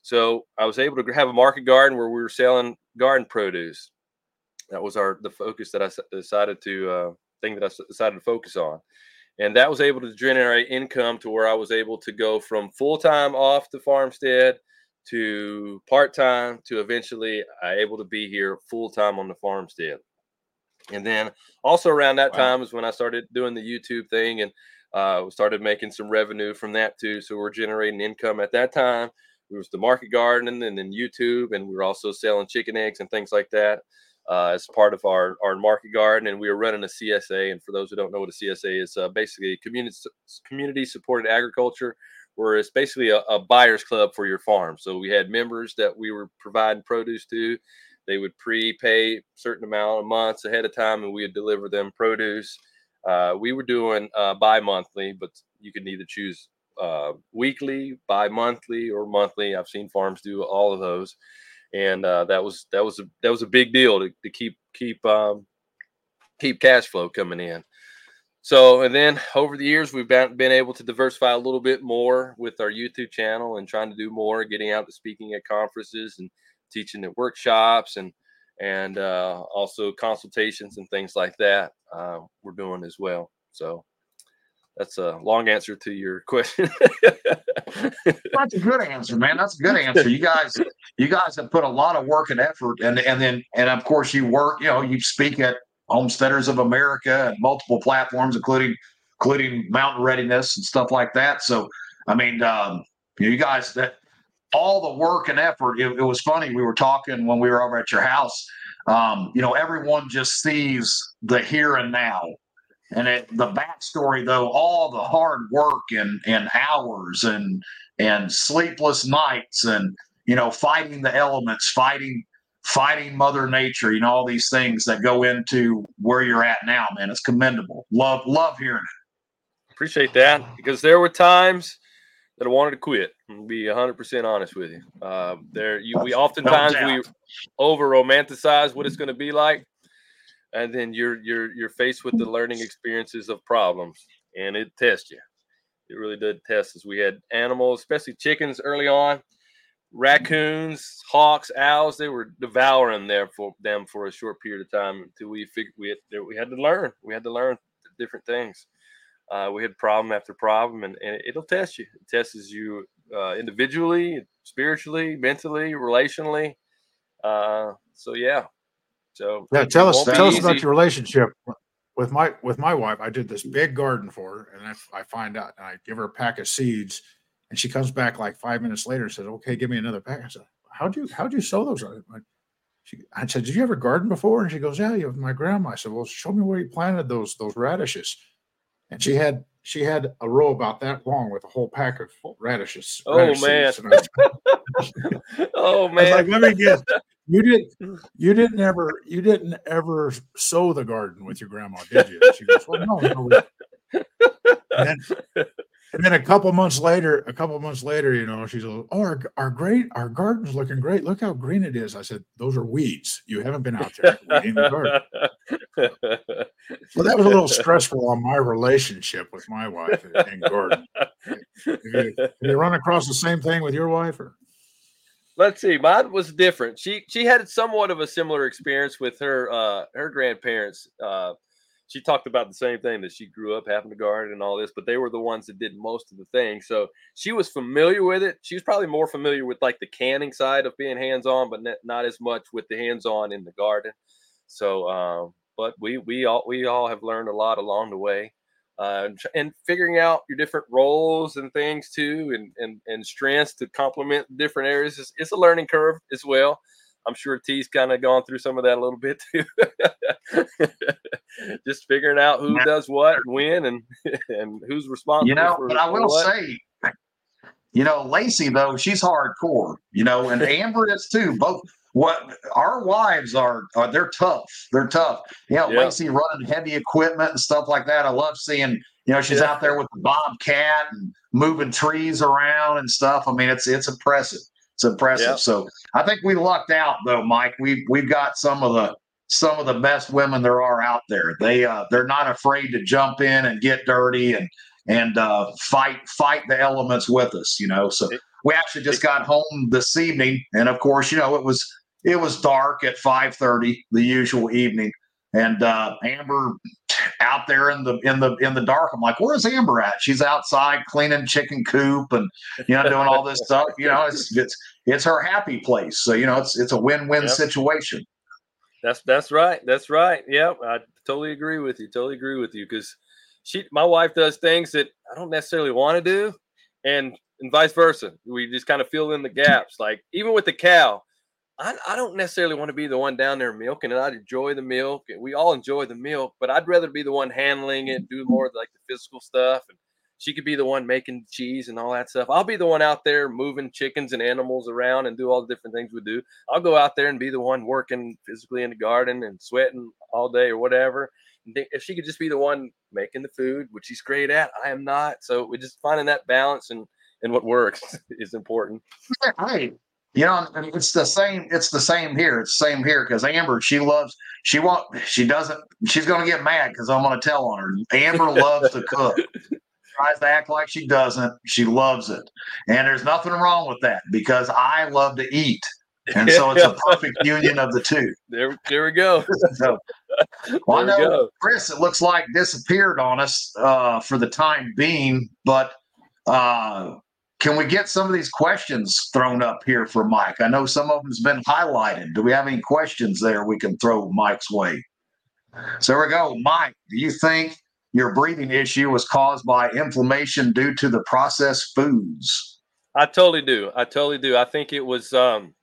So I was able to have a market garden where we were selling garden produce. That was our the focus that I decided to uh, thing that I decided to focus on, and that was able to generate income to where I was able to go from full time off the farmstead to part time to eventually I able to be here full time on the farmstead. And then also around that Wow. time is when I started doing the YouTube thing and uh, started making some revenue from that too. So we're generating income at that time. It was the market garden and then YouTube, and we were also selling chicken eggs and things like that uh, as part of our, our market garden. And we were running a CSA. And for those who don't know what a CSA is, uh, basically community community supported agriculture, where it's basically a, a buyer's club for your farm. So we had members that we were providing produce to. They would prepay a certain amount of months ahead of time, and we would deliver them produce. Uh, we were doing uh, bi-monthly, but you could either choose uh, weekly, bi-monthly, or monthly. I've seen farms do all of those, and uh, that was that was a that was a big deal to, to keep keep um, keep cash flow coming in. So, and then over the years, we've been, been able to diversify a little bit more with our YouTube channel and trying to do more, getting out to speaking at conferences and teaching at workshops and and uh, also consultations and things like that. Uh, we're doing as well. So that's a long answer to your [laughs] question. That's a good answer, man. That's a good answer. You guys, you guys have put a lot of work and effort, and and then and of course you work. You know, you speak at Homesteaders of America and multiple platforms, including including Mountain Readiness and stuff like that. So, I mean, um, you guys that all the work and effort. It, it was funny. We were talking when we were over at your house. Um, you know, everyone just sees the here and now. And it, the backstory, though, all the hard work and, and hours and and sleepless nights and you know fighting the elements fighting fighting mother nature you know all these things that go into where you're at now man it's commendable love love hearing it Appreciate that because there were times that I wanted to quit. I'll be 100% honest with you. Uh, there, you, we oftentimes we over romanticize what it's going to be like, and then you're you're you're faced with the learning experiences of problems, and it tests you. It really did test us. We had animals, especially chickens, early on. Raccoons, hawks, owls, they were devouring there for them for a short period of time until we figured we had, we had to learn. We had to learn different things. Uh, we had problem after problem, and, and it'll test you. It tests you uh, individually, spiritually, mentally, relationally. Uh, so yeah. So Yeah, tell us tell us about your relationship with my with my wife. I did this big garden for her, and I, I find out, and I give her a pack of seeds, and she comes back like five minutes later and says, "Okay, give me another pack." I said, "How do you how do you sow those?" I, she, I said, "Did you ever garden before?" And she goes, "Yeah, you my grandma." I said, "Well, show me where you planted those those radishes." And she had she had a row about that long with a whole pack of radishes. Oh, radish man. I- oh I was [laughs] oh, [laughs] man, like, let me guess. You didn't you didn't ever you didn't ever sow the garden with your grandma, did you? She goes, Well, no, no, and, then, and then a couple months later, a couple months later, you know, she's like, "Oh, our, our great, our garden's looking great. Look how green it is." I said, "Those are weeds. You haven't been out there weeding the garden." Well, that was a little stressful on my relationship with my wife and garden. Have you, have you run across the same thing with your wife, or? Let's see. Mine was different. She she had somewhat of a similar experience with her uh her grandparents. Uh she talked about the same thing that she grew up having a garden and all this, but they were the ones that did most of the things. So she was familiar with it. She was probably more familiar with like the canning side of being hands on, but not, as much with the hands on in the garden. So, um, but we we all we all have learned a lot along the way uh, and, figuring out your different roles and things too, and and, and strengths to complement different areas. It's, it's a learning curve as well. I'm sure T's kind of gone through some of that a little bit too. [laughs] Just figuring out who does what and when and [laughs] and who's responsible. You know, for, but I will what. say, you know, Lacey though she's hardcore. You know, and Amber is too. Both what our wives are, are they're tough. They're tough. You know, Yeah. Lacey running heavy equipment and stuff like that. I love seeing. You know, she's Yeah. out there with the bobcat and moving trees around and stuff. I mean, it's it's impressive. It's impressive. Yeah. So I think we lucked out though, Mike. We we've got some of the some of the best women there are out there. They uh, they're not afraid to jump in and get dirty and and uh, fight fight the elements with us. You know, so we actually just got home this evening, and of course, you know, it was it was dark at five thirty, the usual evening, and uh, Amber out there in the in the in the dark. I'm like, where's Amber at? She's outside cleaning chicken coop and you know doing all this stuff. You know, it's it's it's her happy place. So you know, it's it's a win win Yep. situation. That's that's right. That's right. Yep. I totally agree with you. Totally agree with you because she, my wife, does things that I don't necessarily want to do, and and vice versa. We just kind of fill in the gaps. Like even with the cow, I, I don't necessarily want to be the one down there milking it. I enjoy the milk, we all enjoy the milk, but I'd rather be the one handling it, do more like the physical stuff, and she could be the one making cheese and all that stuff. I'll be the one out there moving chickens and animals around and do all the different things we do. I'll go out there and be the one working physically in the garden and sweating all day or whatever. If she could just be the one making the food, which she's great at, I am not. So we're just finding that balance and and what works [laughs] is important. Right. You know, and it's the same. It's the same here. It's the same here because Amber, she loves. She want. She doesn't. She's going to get mad because I'm going to tell on her. Amber [laughs] loves to cook. Tries to act like she doesn't. She loves it, and there's nothing wrong with that because I love to eat, and so it's a [laughs] perfect union of the two. There, there we go. So, well, There we know go. Chris, it looks like disappeared on us uh, for the time being, but uh, can we get some of these questions thrown up here for Mike? I know some of them's been highlighted. Do we have any questions there we can throw Mike's way? So here we go. Mike, do you think your breathing issue was caused by inflammation due to the processed foods? I totally do. I totally do. I think it was um,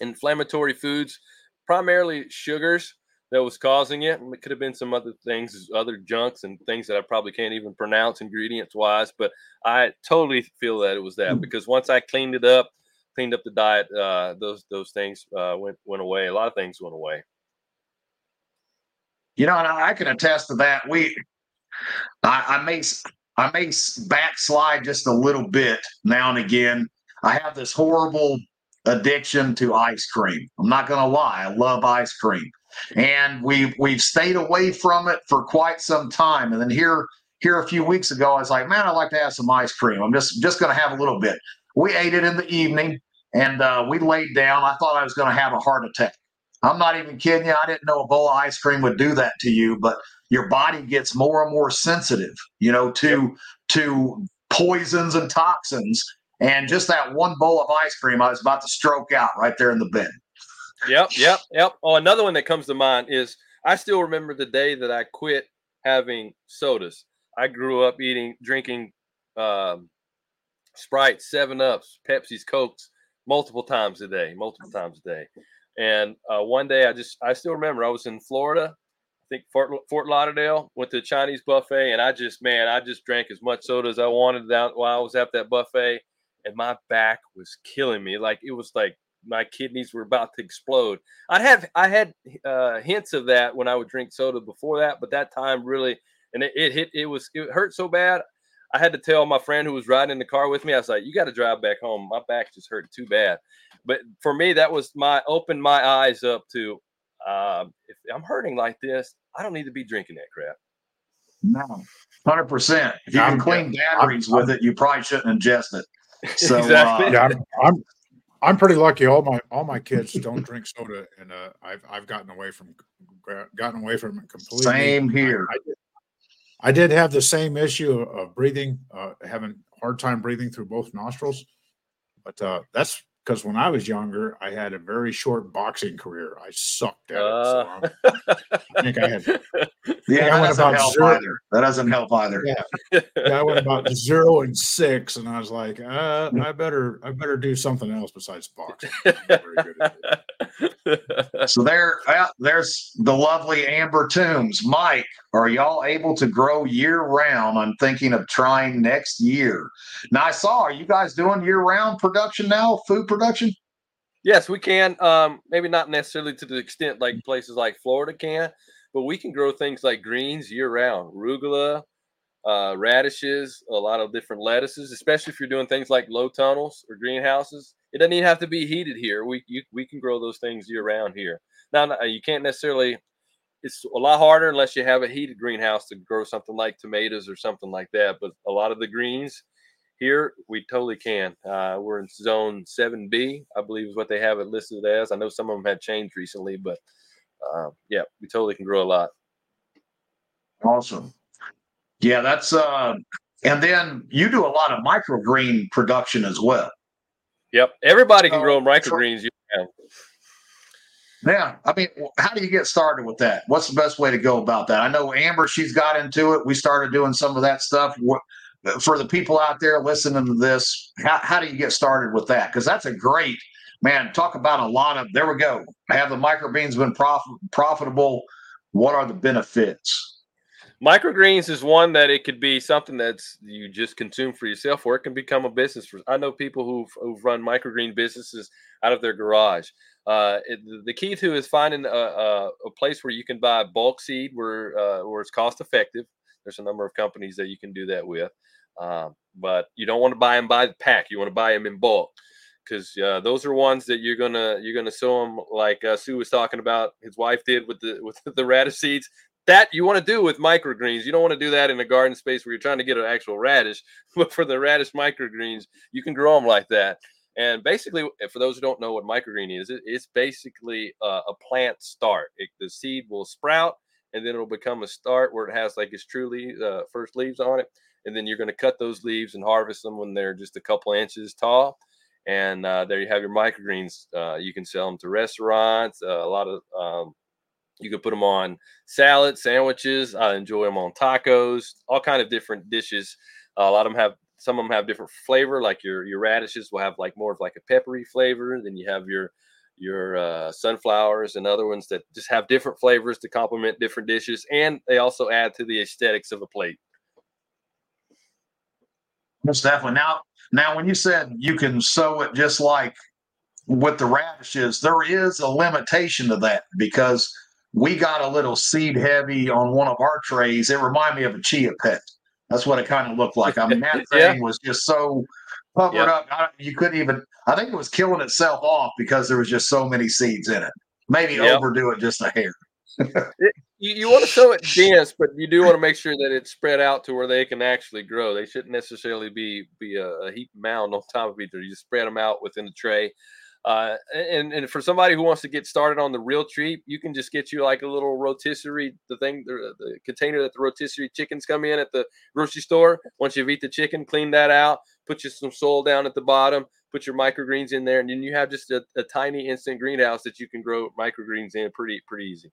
inflammatory foods, primarily sugars, that was causing it. It could have been some other things, other junks and things that I probably can't even pronounce ingredients wise. But I totally feel that it was that because once I cleaned it up, cleaned up the diet, uh, those those things uh, went went away. A lot of things went away. You know, and I can attest to that. We, I, I may, I may backslide just a little bit now and again. I have this horrible addiction to ice cream. I'm not going to lie. I love ice cream, and we've we've stayed away from it for quite some time. And then here, here a few weeks ago, I was like, man, I'd like to have some ice cream. I'm just just going to have a little bit. We ate it in the evening, and uh, we laid down. I thought I was going to have a heart attack. I'm not even kidding you. I didn't know a bowl of ice cream would do that to you, but your body gets more and more sensitive, you know, to to poisons and toxins. And just that one bowl of ice cream, I was about to stroke out right there in the bed. Yep, yep, yep. Oh, another one that comes to mind is I still remember the day that I quit having sodas. I grew up eating, drinking um, Sprite, Seven Ups, Pepsi's, Cokes multiple times a day, multiple times a day. And uh, one day, I just I still remember I was in Florida, I think Fort Fort Lauderdale, went to the Chinese buffet, and I just man, I just drank as much soda as I wanted out while I was at that buffet, and my back was killing me. Like it was like my kidneys were about to explode. I have I had uh, hints of that when I would drink soda before that, but that time really and it, it hit it was it hurt so bad. I had to tell my friend who was riding in the car with me, I was like, "You got to drive back home. My back just hurt too bad." But for me, that was my opened my eyes up to um, if I'm hurting like this, I don't need to be drinking that crap. No, hundred percent. If you I'm- can clean batteries with it, you probably shouldn't ingest it. [laughs] So, Exactly. uh, Yeah, I'm, I'm I'm pretty lucky. All my all my kids don't drink soda, and uh, I've I've gotten away from gotten away from it completely. Same here. I, I, did, I did have the same issue of, breathing, uh, having hard time breathing through both nostrils, but uh, that's because when I was younger, I had a very short boxing career. I sucked at it. So Uh. I think I had [laughs] yeah, I that went doesn't about help zero- either. That doesn't help either. Yeah. [laughs] yeah, I went about zero and six, and I was like, uh, I better I better do something else besides boxing. I'm not very good at it. [laughs] So there, uh, there's the lovely Amber Toombs. Mike, are y'all able to grow year round? I'm thinking of trying next year. Now I saw, are you guys doing year round production now? Food production? Yes, we can. Um, maybe not necessarily to the extent like places like Florida can, but we can grow things like greens year round, arugula, uh, radishes, a lot of different lettuces, especially if you're doing things like low tunnels or greenhouses. It doesn't even have to be heated here. We you, we can grow those things year round here. Now you can't necessarily. It's a lot harder unless you have a heated greenhouse to grow something like tomatoes or something like that. But a lot of the greens here we totally can. Uh, we're in zone 7B, I believe is what they have it listed as. I know some of them had changed recently, but uh, yeah, we totally can grow a lot. Awesome. Yeah, that's uh and then you do a lot of microgreen production as well. Yep, everybody can So, grow microgreens. Yeah. Yeah, I mean, how do you get started with that? What's the best way to go about that? I know Amber, she's got into it. We started doing some of that stuff. What, for the people out there listening to this, how, how do you get started with that? Because that's a great man. Talk about a lot of. There we go. Have the microbeans been prof, profitable? What are the benefits? Microgreens is one that it could be something that's you just consume for yourself, or it can become a business. For I know people who've, who've run microgreen businesses out of their garage. Uh, it, the key to is finding a, a, a place where you can buy bulk seed where uh, where it's cost effective. There's a number of companies that you can do that with, um, but you don't want to buy them by the pack. You want to buy them in bulk because uh, those are ones that you're gonna you're gonna sow them like uh, Sue was talking about. His wife did with the with the radish seeds that you want to do with microgreens. You don't want to do that in a garden space where you're trying to get an actual radish. [laughs] But for the radish microgreens, you can grow them like that. And basically, for those who don't know what microgreen is, it, it's basically uh, a plant start. It, the seed will sprout, and then it'll become a start where it has like its true leaves, uh, first leaves on it. And then you're going to cut those leaves and harvest them when they're just a couple inches tall. And uh, there you have your microgreens. Uh, you can sell them to restaurants. Uh, a lot of um, you can put them on salad, sandwiches. I enjoy them on tacos, all kind of different dishes. Uh, a lot of them have some of them have different flavor. Like your your radishes will have like more of like a peppery flavor. Then you have your your uh, sunflowers and other ones that just have different flavors to complement different dishes, and they also add to the aesthetics of a plate. Most definitely. Now, now, when you said you can sow it just like with the radishes, there is a limitation to that because we got a little seed heavy on one of our trays. It reminded me of a chia pet. That's what it kind of looked like. I mean, that [laughs] Yeah. thing was just so covered up. I, you couldn't even. I think it was killing itself off because there was just so many seeds in it. Maybe Yep. overdo it just a hair. You, want to sow it dense, but you do want to make sure that it's spread out to where they can actually grow. They shouldn't necessarily be be a, a heap mound on top of each other. You just spread them out within the tray. Uh, and and for somebody who wants to get started on the real treat, you can just get you like a little rotisserie, the thing, the, the container that the rotisserie chickens come in at the grocery store. Once you've eat the chicken, clean that out, put you some soil down at the bottom, put your microgreens in there, and then you have just a, a tiny instant greenhouse that you can grow microgreens in pretty pretty easy.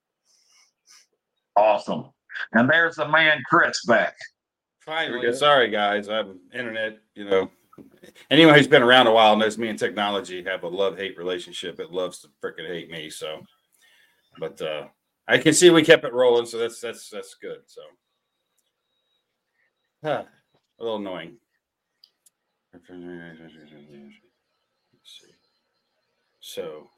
Awesome. And there's the man Chris back. Finally, go. sorry guys, I have internet. You know, anyone who's been around a while knows me and technology have a love hate relationship. It loves to freaking hate me. So, but uh I can see we kept it rolling, so that's that's that's good. So, Huh, a little annoying. Let's see. So,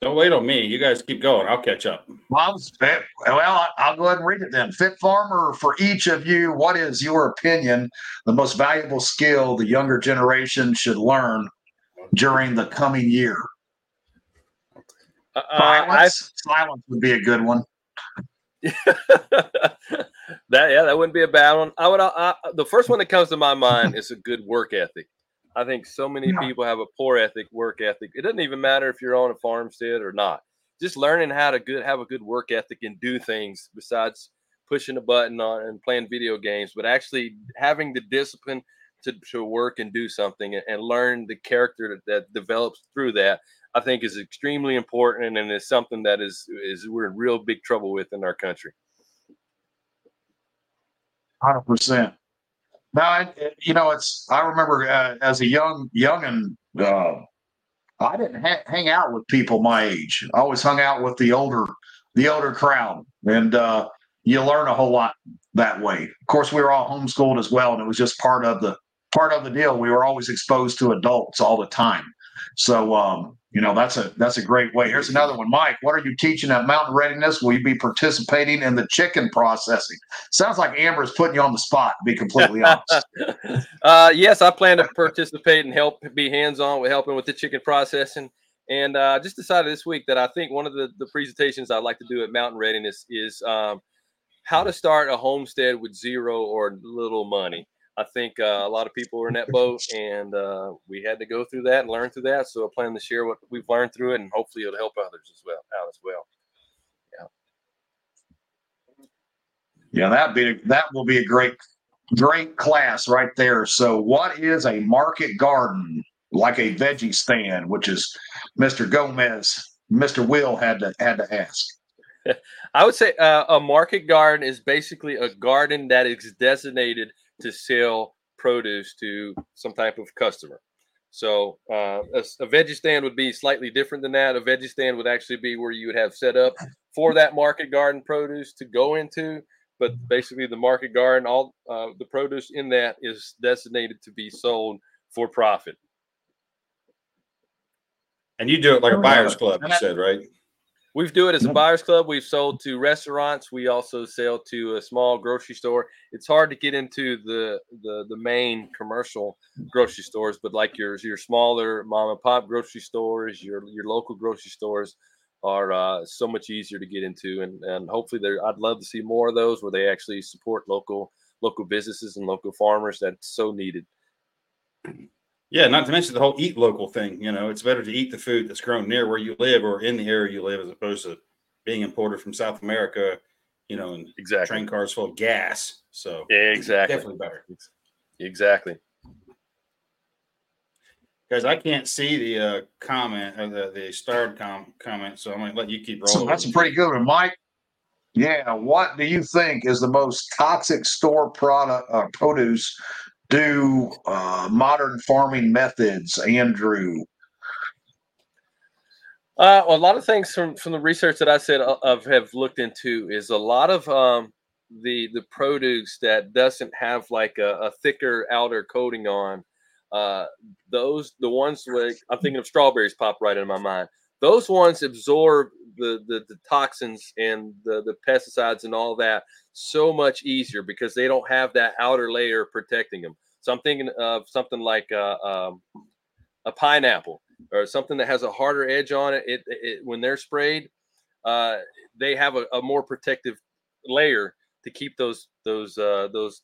Don't wait on me. You guys keep going. I'll catch up. Well, I well, I'll go ahead and read it then. Fit Farmer, for each of you, what is your opinion the most valuable skill the younger generation should learn during the coming year? Uh, uh I Silence. Silence would be a good one. [laughs] that yeah, that wouldn't be a bad one. I would. I, the first one that comes to my mind is a good work ethic. I think so many Yeah. people have a poor ethic, work ethic. It doesn't even matter if you're on a farmstead or not. Just learning how to good have a good work ethic and do things besides pushing a button on and playing video games, but actually having the discipline to, to work and do something and, and learn the character that, that develops through that. I think is extremely important and is something that is is we're in real big trouble with in our country. Hundred percent. No, I, you know, it's. I remember uh, as a young youngin, uh, I didn't ha- hang out with people my age. I always hung out with the older, the older crowd, and uh, you learn a whole lot that way. Of course, we were all homeschooled as well, and it was just part of the part of the deal. We were always exposed to adults all the time, so um, you know that's a that's a great way. Here's another one, Mike. What are you teaching at Mountain Readiness? Will you be participating in the chicken processing? Sounds like Amber's putting you on the spot. To be completely honest. [laughs] uh, yes, I plan to participate and help be hands on with helping with the chicken processing. And uh, I just decided this week that I think one of the, the presentations I'd like to do at Mountain Readiness is um, how to start a homestead with zero or little money. I think uh, a lot of people are in that boat, and uh, we had to go through that and learn through that. So I plan to share what we've learned through it, and hopefully it'll help others as well out as well. Yeah. Yeah, that be that will be a great great class right there. So, what is a market garden like a veggie stand, which is Mr. Gomez, Mr. Will had to had to ask. [laughs] I would say uh, a market garden is basically a garden that is designated to sell produce to some type of customer. So uh, a, a veggie stand would be slightly different than that. A veggie stand would actually be where you would have set up for that market garden produce to go into. But basically, the market garden, all uh, the produce in that is designated to be sold for profit. And you do it like a Oh, buyer's club, you said, right? We do it as a buyers club. We've sold to restaurants. We also sell to a small grocery store. It's hard to get into the the, the main commercial grocery stores, but like your your smaller mom and pop grocery stores, your your local grocery stores are uh, so much easier to get into, and and hopefully there. I'd love to see more of those where they actually support local local businesses and local farmers. That's so needed. Yeah, not to mention the whole eat local thing. You know, it's better to eat the food that's grown near where you live or in the area you live as opposed to being imported from South America, you know, and Exactly. train cars full of gas. So Exactly. definitely better. Exactly. Guys, I can't see the uh, comment or the, the starred com- comment, so I'm going to let you keep rolling. So that's a pretty good one, Mike. Yeah, what do you think is the most toxic store product uh, produce do uh, modern farming methods, Andrew? Uh, well, a lot of things from from the research that I said uh, of have looked into is a lot of um, the the produce that doesn't have like a, a thicker outer coating on. Uh, those the ones like I'm thinking of strawberries pop right in my mind. Those ones absorb the the, the toxins and the the pesticides and all that so much easier because they don't have that outer layer protecting them. So I'm thinking of something like uh, um, a pineapple or something that has a harder edge on it, it, it when they're sprayed, uh, they have a, a more protective layer to keep those those uh, those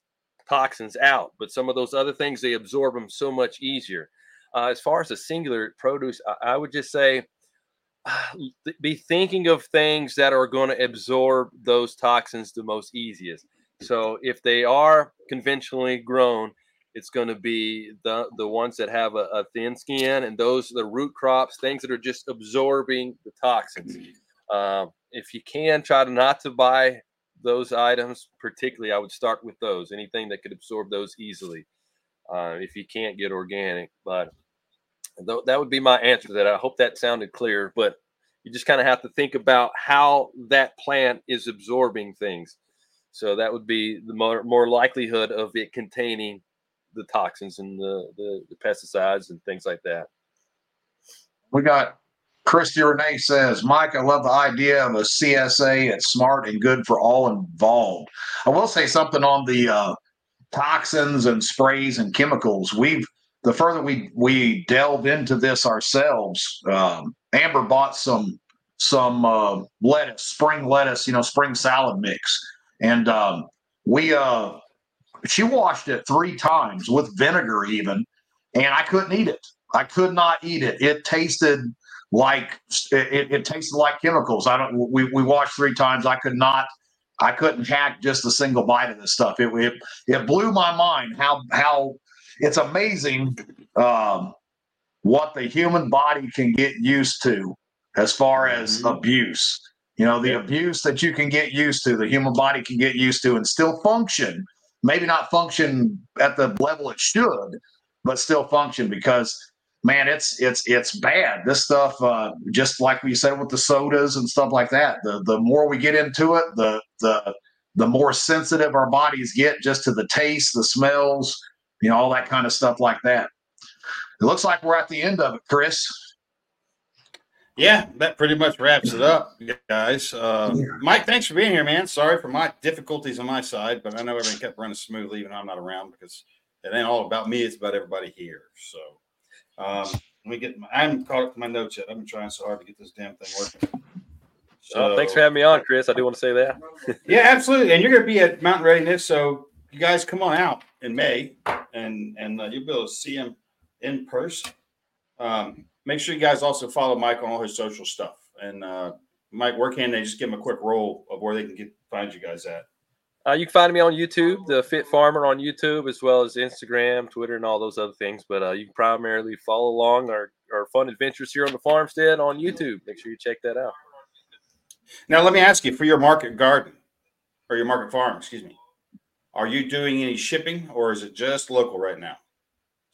toxins out. But some of those other things they absorb them so much easier. Uh, as far as a singular produce, I, I would just say [sighs] be thinking of things that are going to absorb those toxins the most easiest. So if they are conventionally grown, it's going to be the the ones that have a, a thin skin, and those the root crops, things that are just absorbing the toxins. Um, if you can, try to not to buy those items. Particularly, I would start with those. Anything that could absorb those easily. Uh, if you can't get organic, but that would be my answer to that. I hope that sounded clear, but you just kind of have to think about how that plant is absorbing things. So that would be the more, more likelihood of it containing the toxins and the, the, the pesticides and things like that. We got Christy Renee says, Mike, I love the idea of a CSA. It's smart and good for all involved. I will say something on the uh, toxins and sprays and chemicals. We've the further we we delve into this ourselves, um, Amber bought some some uh, lettuce, spring lettuce, you know, spring salad mix, and um, we uh, she washed it three times with vinegar even, and I couldn't eat it. I could not eat it. It tasted like it, it tasted like chemicals. I don't. We we washed three times. I could not. I couldn't hack just a single bite of this stuff. It it, it blew my mind how how it's amazing um, what the human body can get used to as far as Mhm. abuse. You know, the abuse that you can get used to, the human body can get used to and still function. Maybe not function at the level it should, but still function because man, it's it's it's bad. This stuff, uh, just like we said with the sodas and stuff like that. The the more we get into it, the the the more sensitive our bodies get just to the taste, the smells, you know, all that kind of stuff like that. It looks like we're at the end of it, Chris. Yeah, that pretty much wraps it up, guys. Uh, Mike, thanks for being here, man. Sorry for my difficulties on my side, but I know everything kept running smoothly even though I'm not around because it ain't all about me; it's about everybody here. So, um, let me get. My, I haven't caught up to my notes yet. I've been trying so hard to get this damn thing working. Oh, thanks for having me on, Chris. I do want to say that. Yeah, absolutely. And you're going to be at Mountain Readiness, so you guys come on out in May, and and uh, you'll be able to see him in person. Um, make sure you guys also follow Mike on all his social stuff. And uh, Mike, where can they just give him a quick roll of where they can get find you guys at? Uh, you can find me on YouTube, the Fit Farmer on YouTube, as well as Instagram, Twitter, and all those other things. But uh, you can primarily follow along our, our fun adventures here on the farmstead on YouTube. Make sure you check that out. Now, let me ask you for your market garden or your market farm, excuse me. Are you doing any shipping or is it just local right now?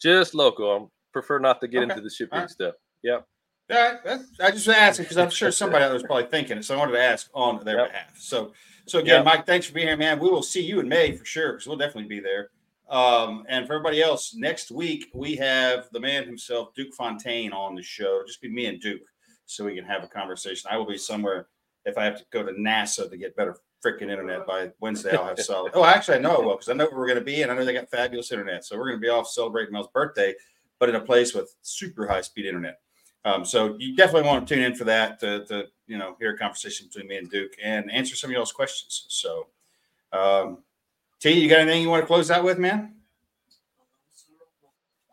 Just local. I prefer not to get Okay. into the shipping Alright. stuff. Yep. All right, that's, I just asking because I'm sure [laughs] somebody out there is probably thinking it, so I wanted to ask on their Yep. behalf. So, so again, Yep. Mike, thanks for being here, man. We will see you in May for sure because we'll definitely be there. Um, and for everybody else, next week we have the man himself, Duke Fontaine, on the show. It'll just be me and Duke, so we can have a conversation. I will be somewhere if I have to go to NASA to get better freaking internet by Wednesday. I'll have [laughs] solid. Oh, actually, I know I will because I know where we're going to be, and I know they got fabulous internet. So we're going to be off celebrating Mel's birthday, but in a place with super high speed internet. Um, so you definitely want to tune in for that to, to you know hear a conversation between me and Duke and answer some of y'all's questions. So, um, T, you got anything you want to close out with, man?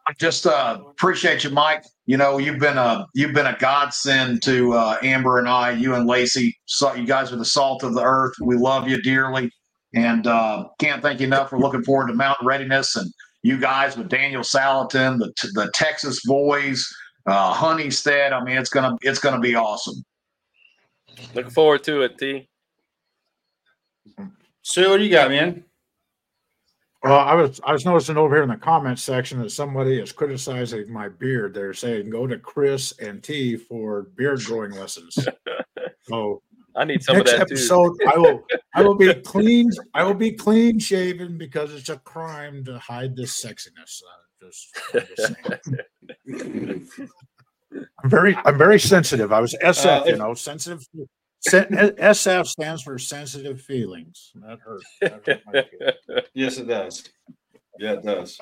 I just uh, appreciate you, Mike. You know, you've been a you've been a godsend to uh, Amber and I. You and Lacey, so you guys are the salt of the earth. We love you dearly, and uh, can't thank you enough. We're looking forward to Mountain Readiness and you guys with Daniel Salatin, the the Texas boys, uh, Honeystead. I mean, it's gonna it's gonna be awesome. Looking forward to it, T. Sue, what do you got, man? Well, I was I was noticing over here in the comments section that somebody is criticizing my beard. They're saying go to Chris and T for beard growing lessons. [laughs] So I need some of next that too. episode, I will [laughs] I will be clean. I will be clean shaven because it's a crime to hide this sexiness. Uh, just, I'm, just. [laughs] I'm very I'm very sensitive. I was SF, Uh, you know, sensitive. Sen- SF stands for sensitive feelings. That hurt. That hurt. [laughs] Yes, it does. Yeah, it does.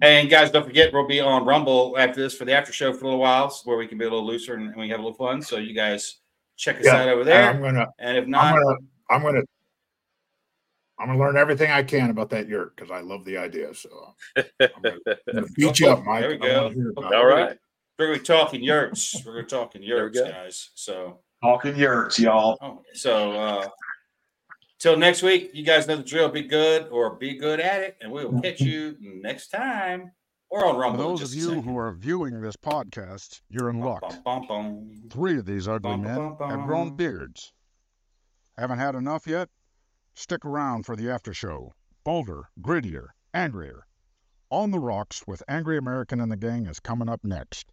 And guys, don't forget we'll be on Rumble after this for the after show for a little while, where we can be a little looser and, and we have a little fun. So you guys check us Yeah, out over there. I'm gonna And if I'm not, gonna I'm gonna I'm gonna learn everything I can about that yurt because I love the idea. So I'm gonna, I'm gonna beat you up, Mike. There we I wanna go. hear about All it. right. we're gonna be talking yurts. We're gonna be talking There yurts, guys. So Talking yurts, y'all. oh, so uh till next week, you guys know the drill. Be good or be good at it, and we will catch you [laughs] next time. Or on For Rumble. in those of you who are viewing this podcast, you're in luck. Bum, bum, bum. Three of these ugly Bum, men bum, bum. have grown beards. Haven't had enough yet? Stick around for the after show. Bolder, grittier, angrier. On the Rocks with Angery American and the Gang is coming up next.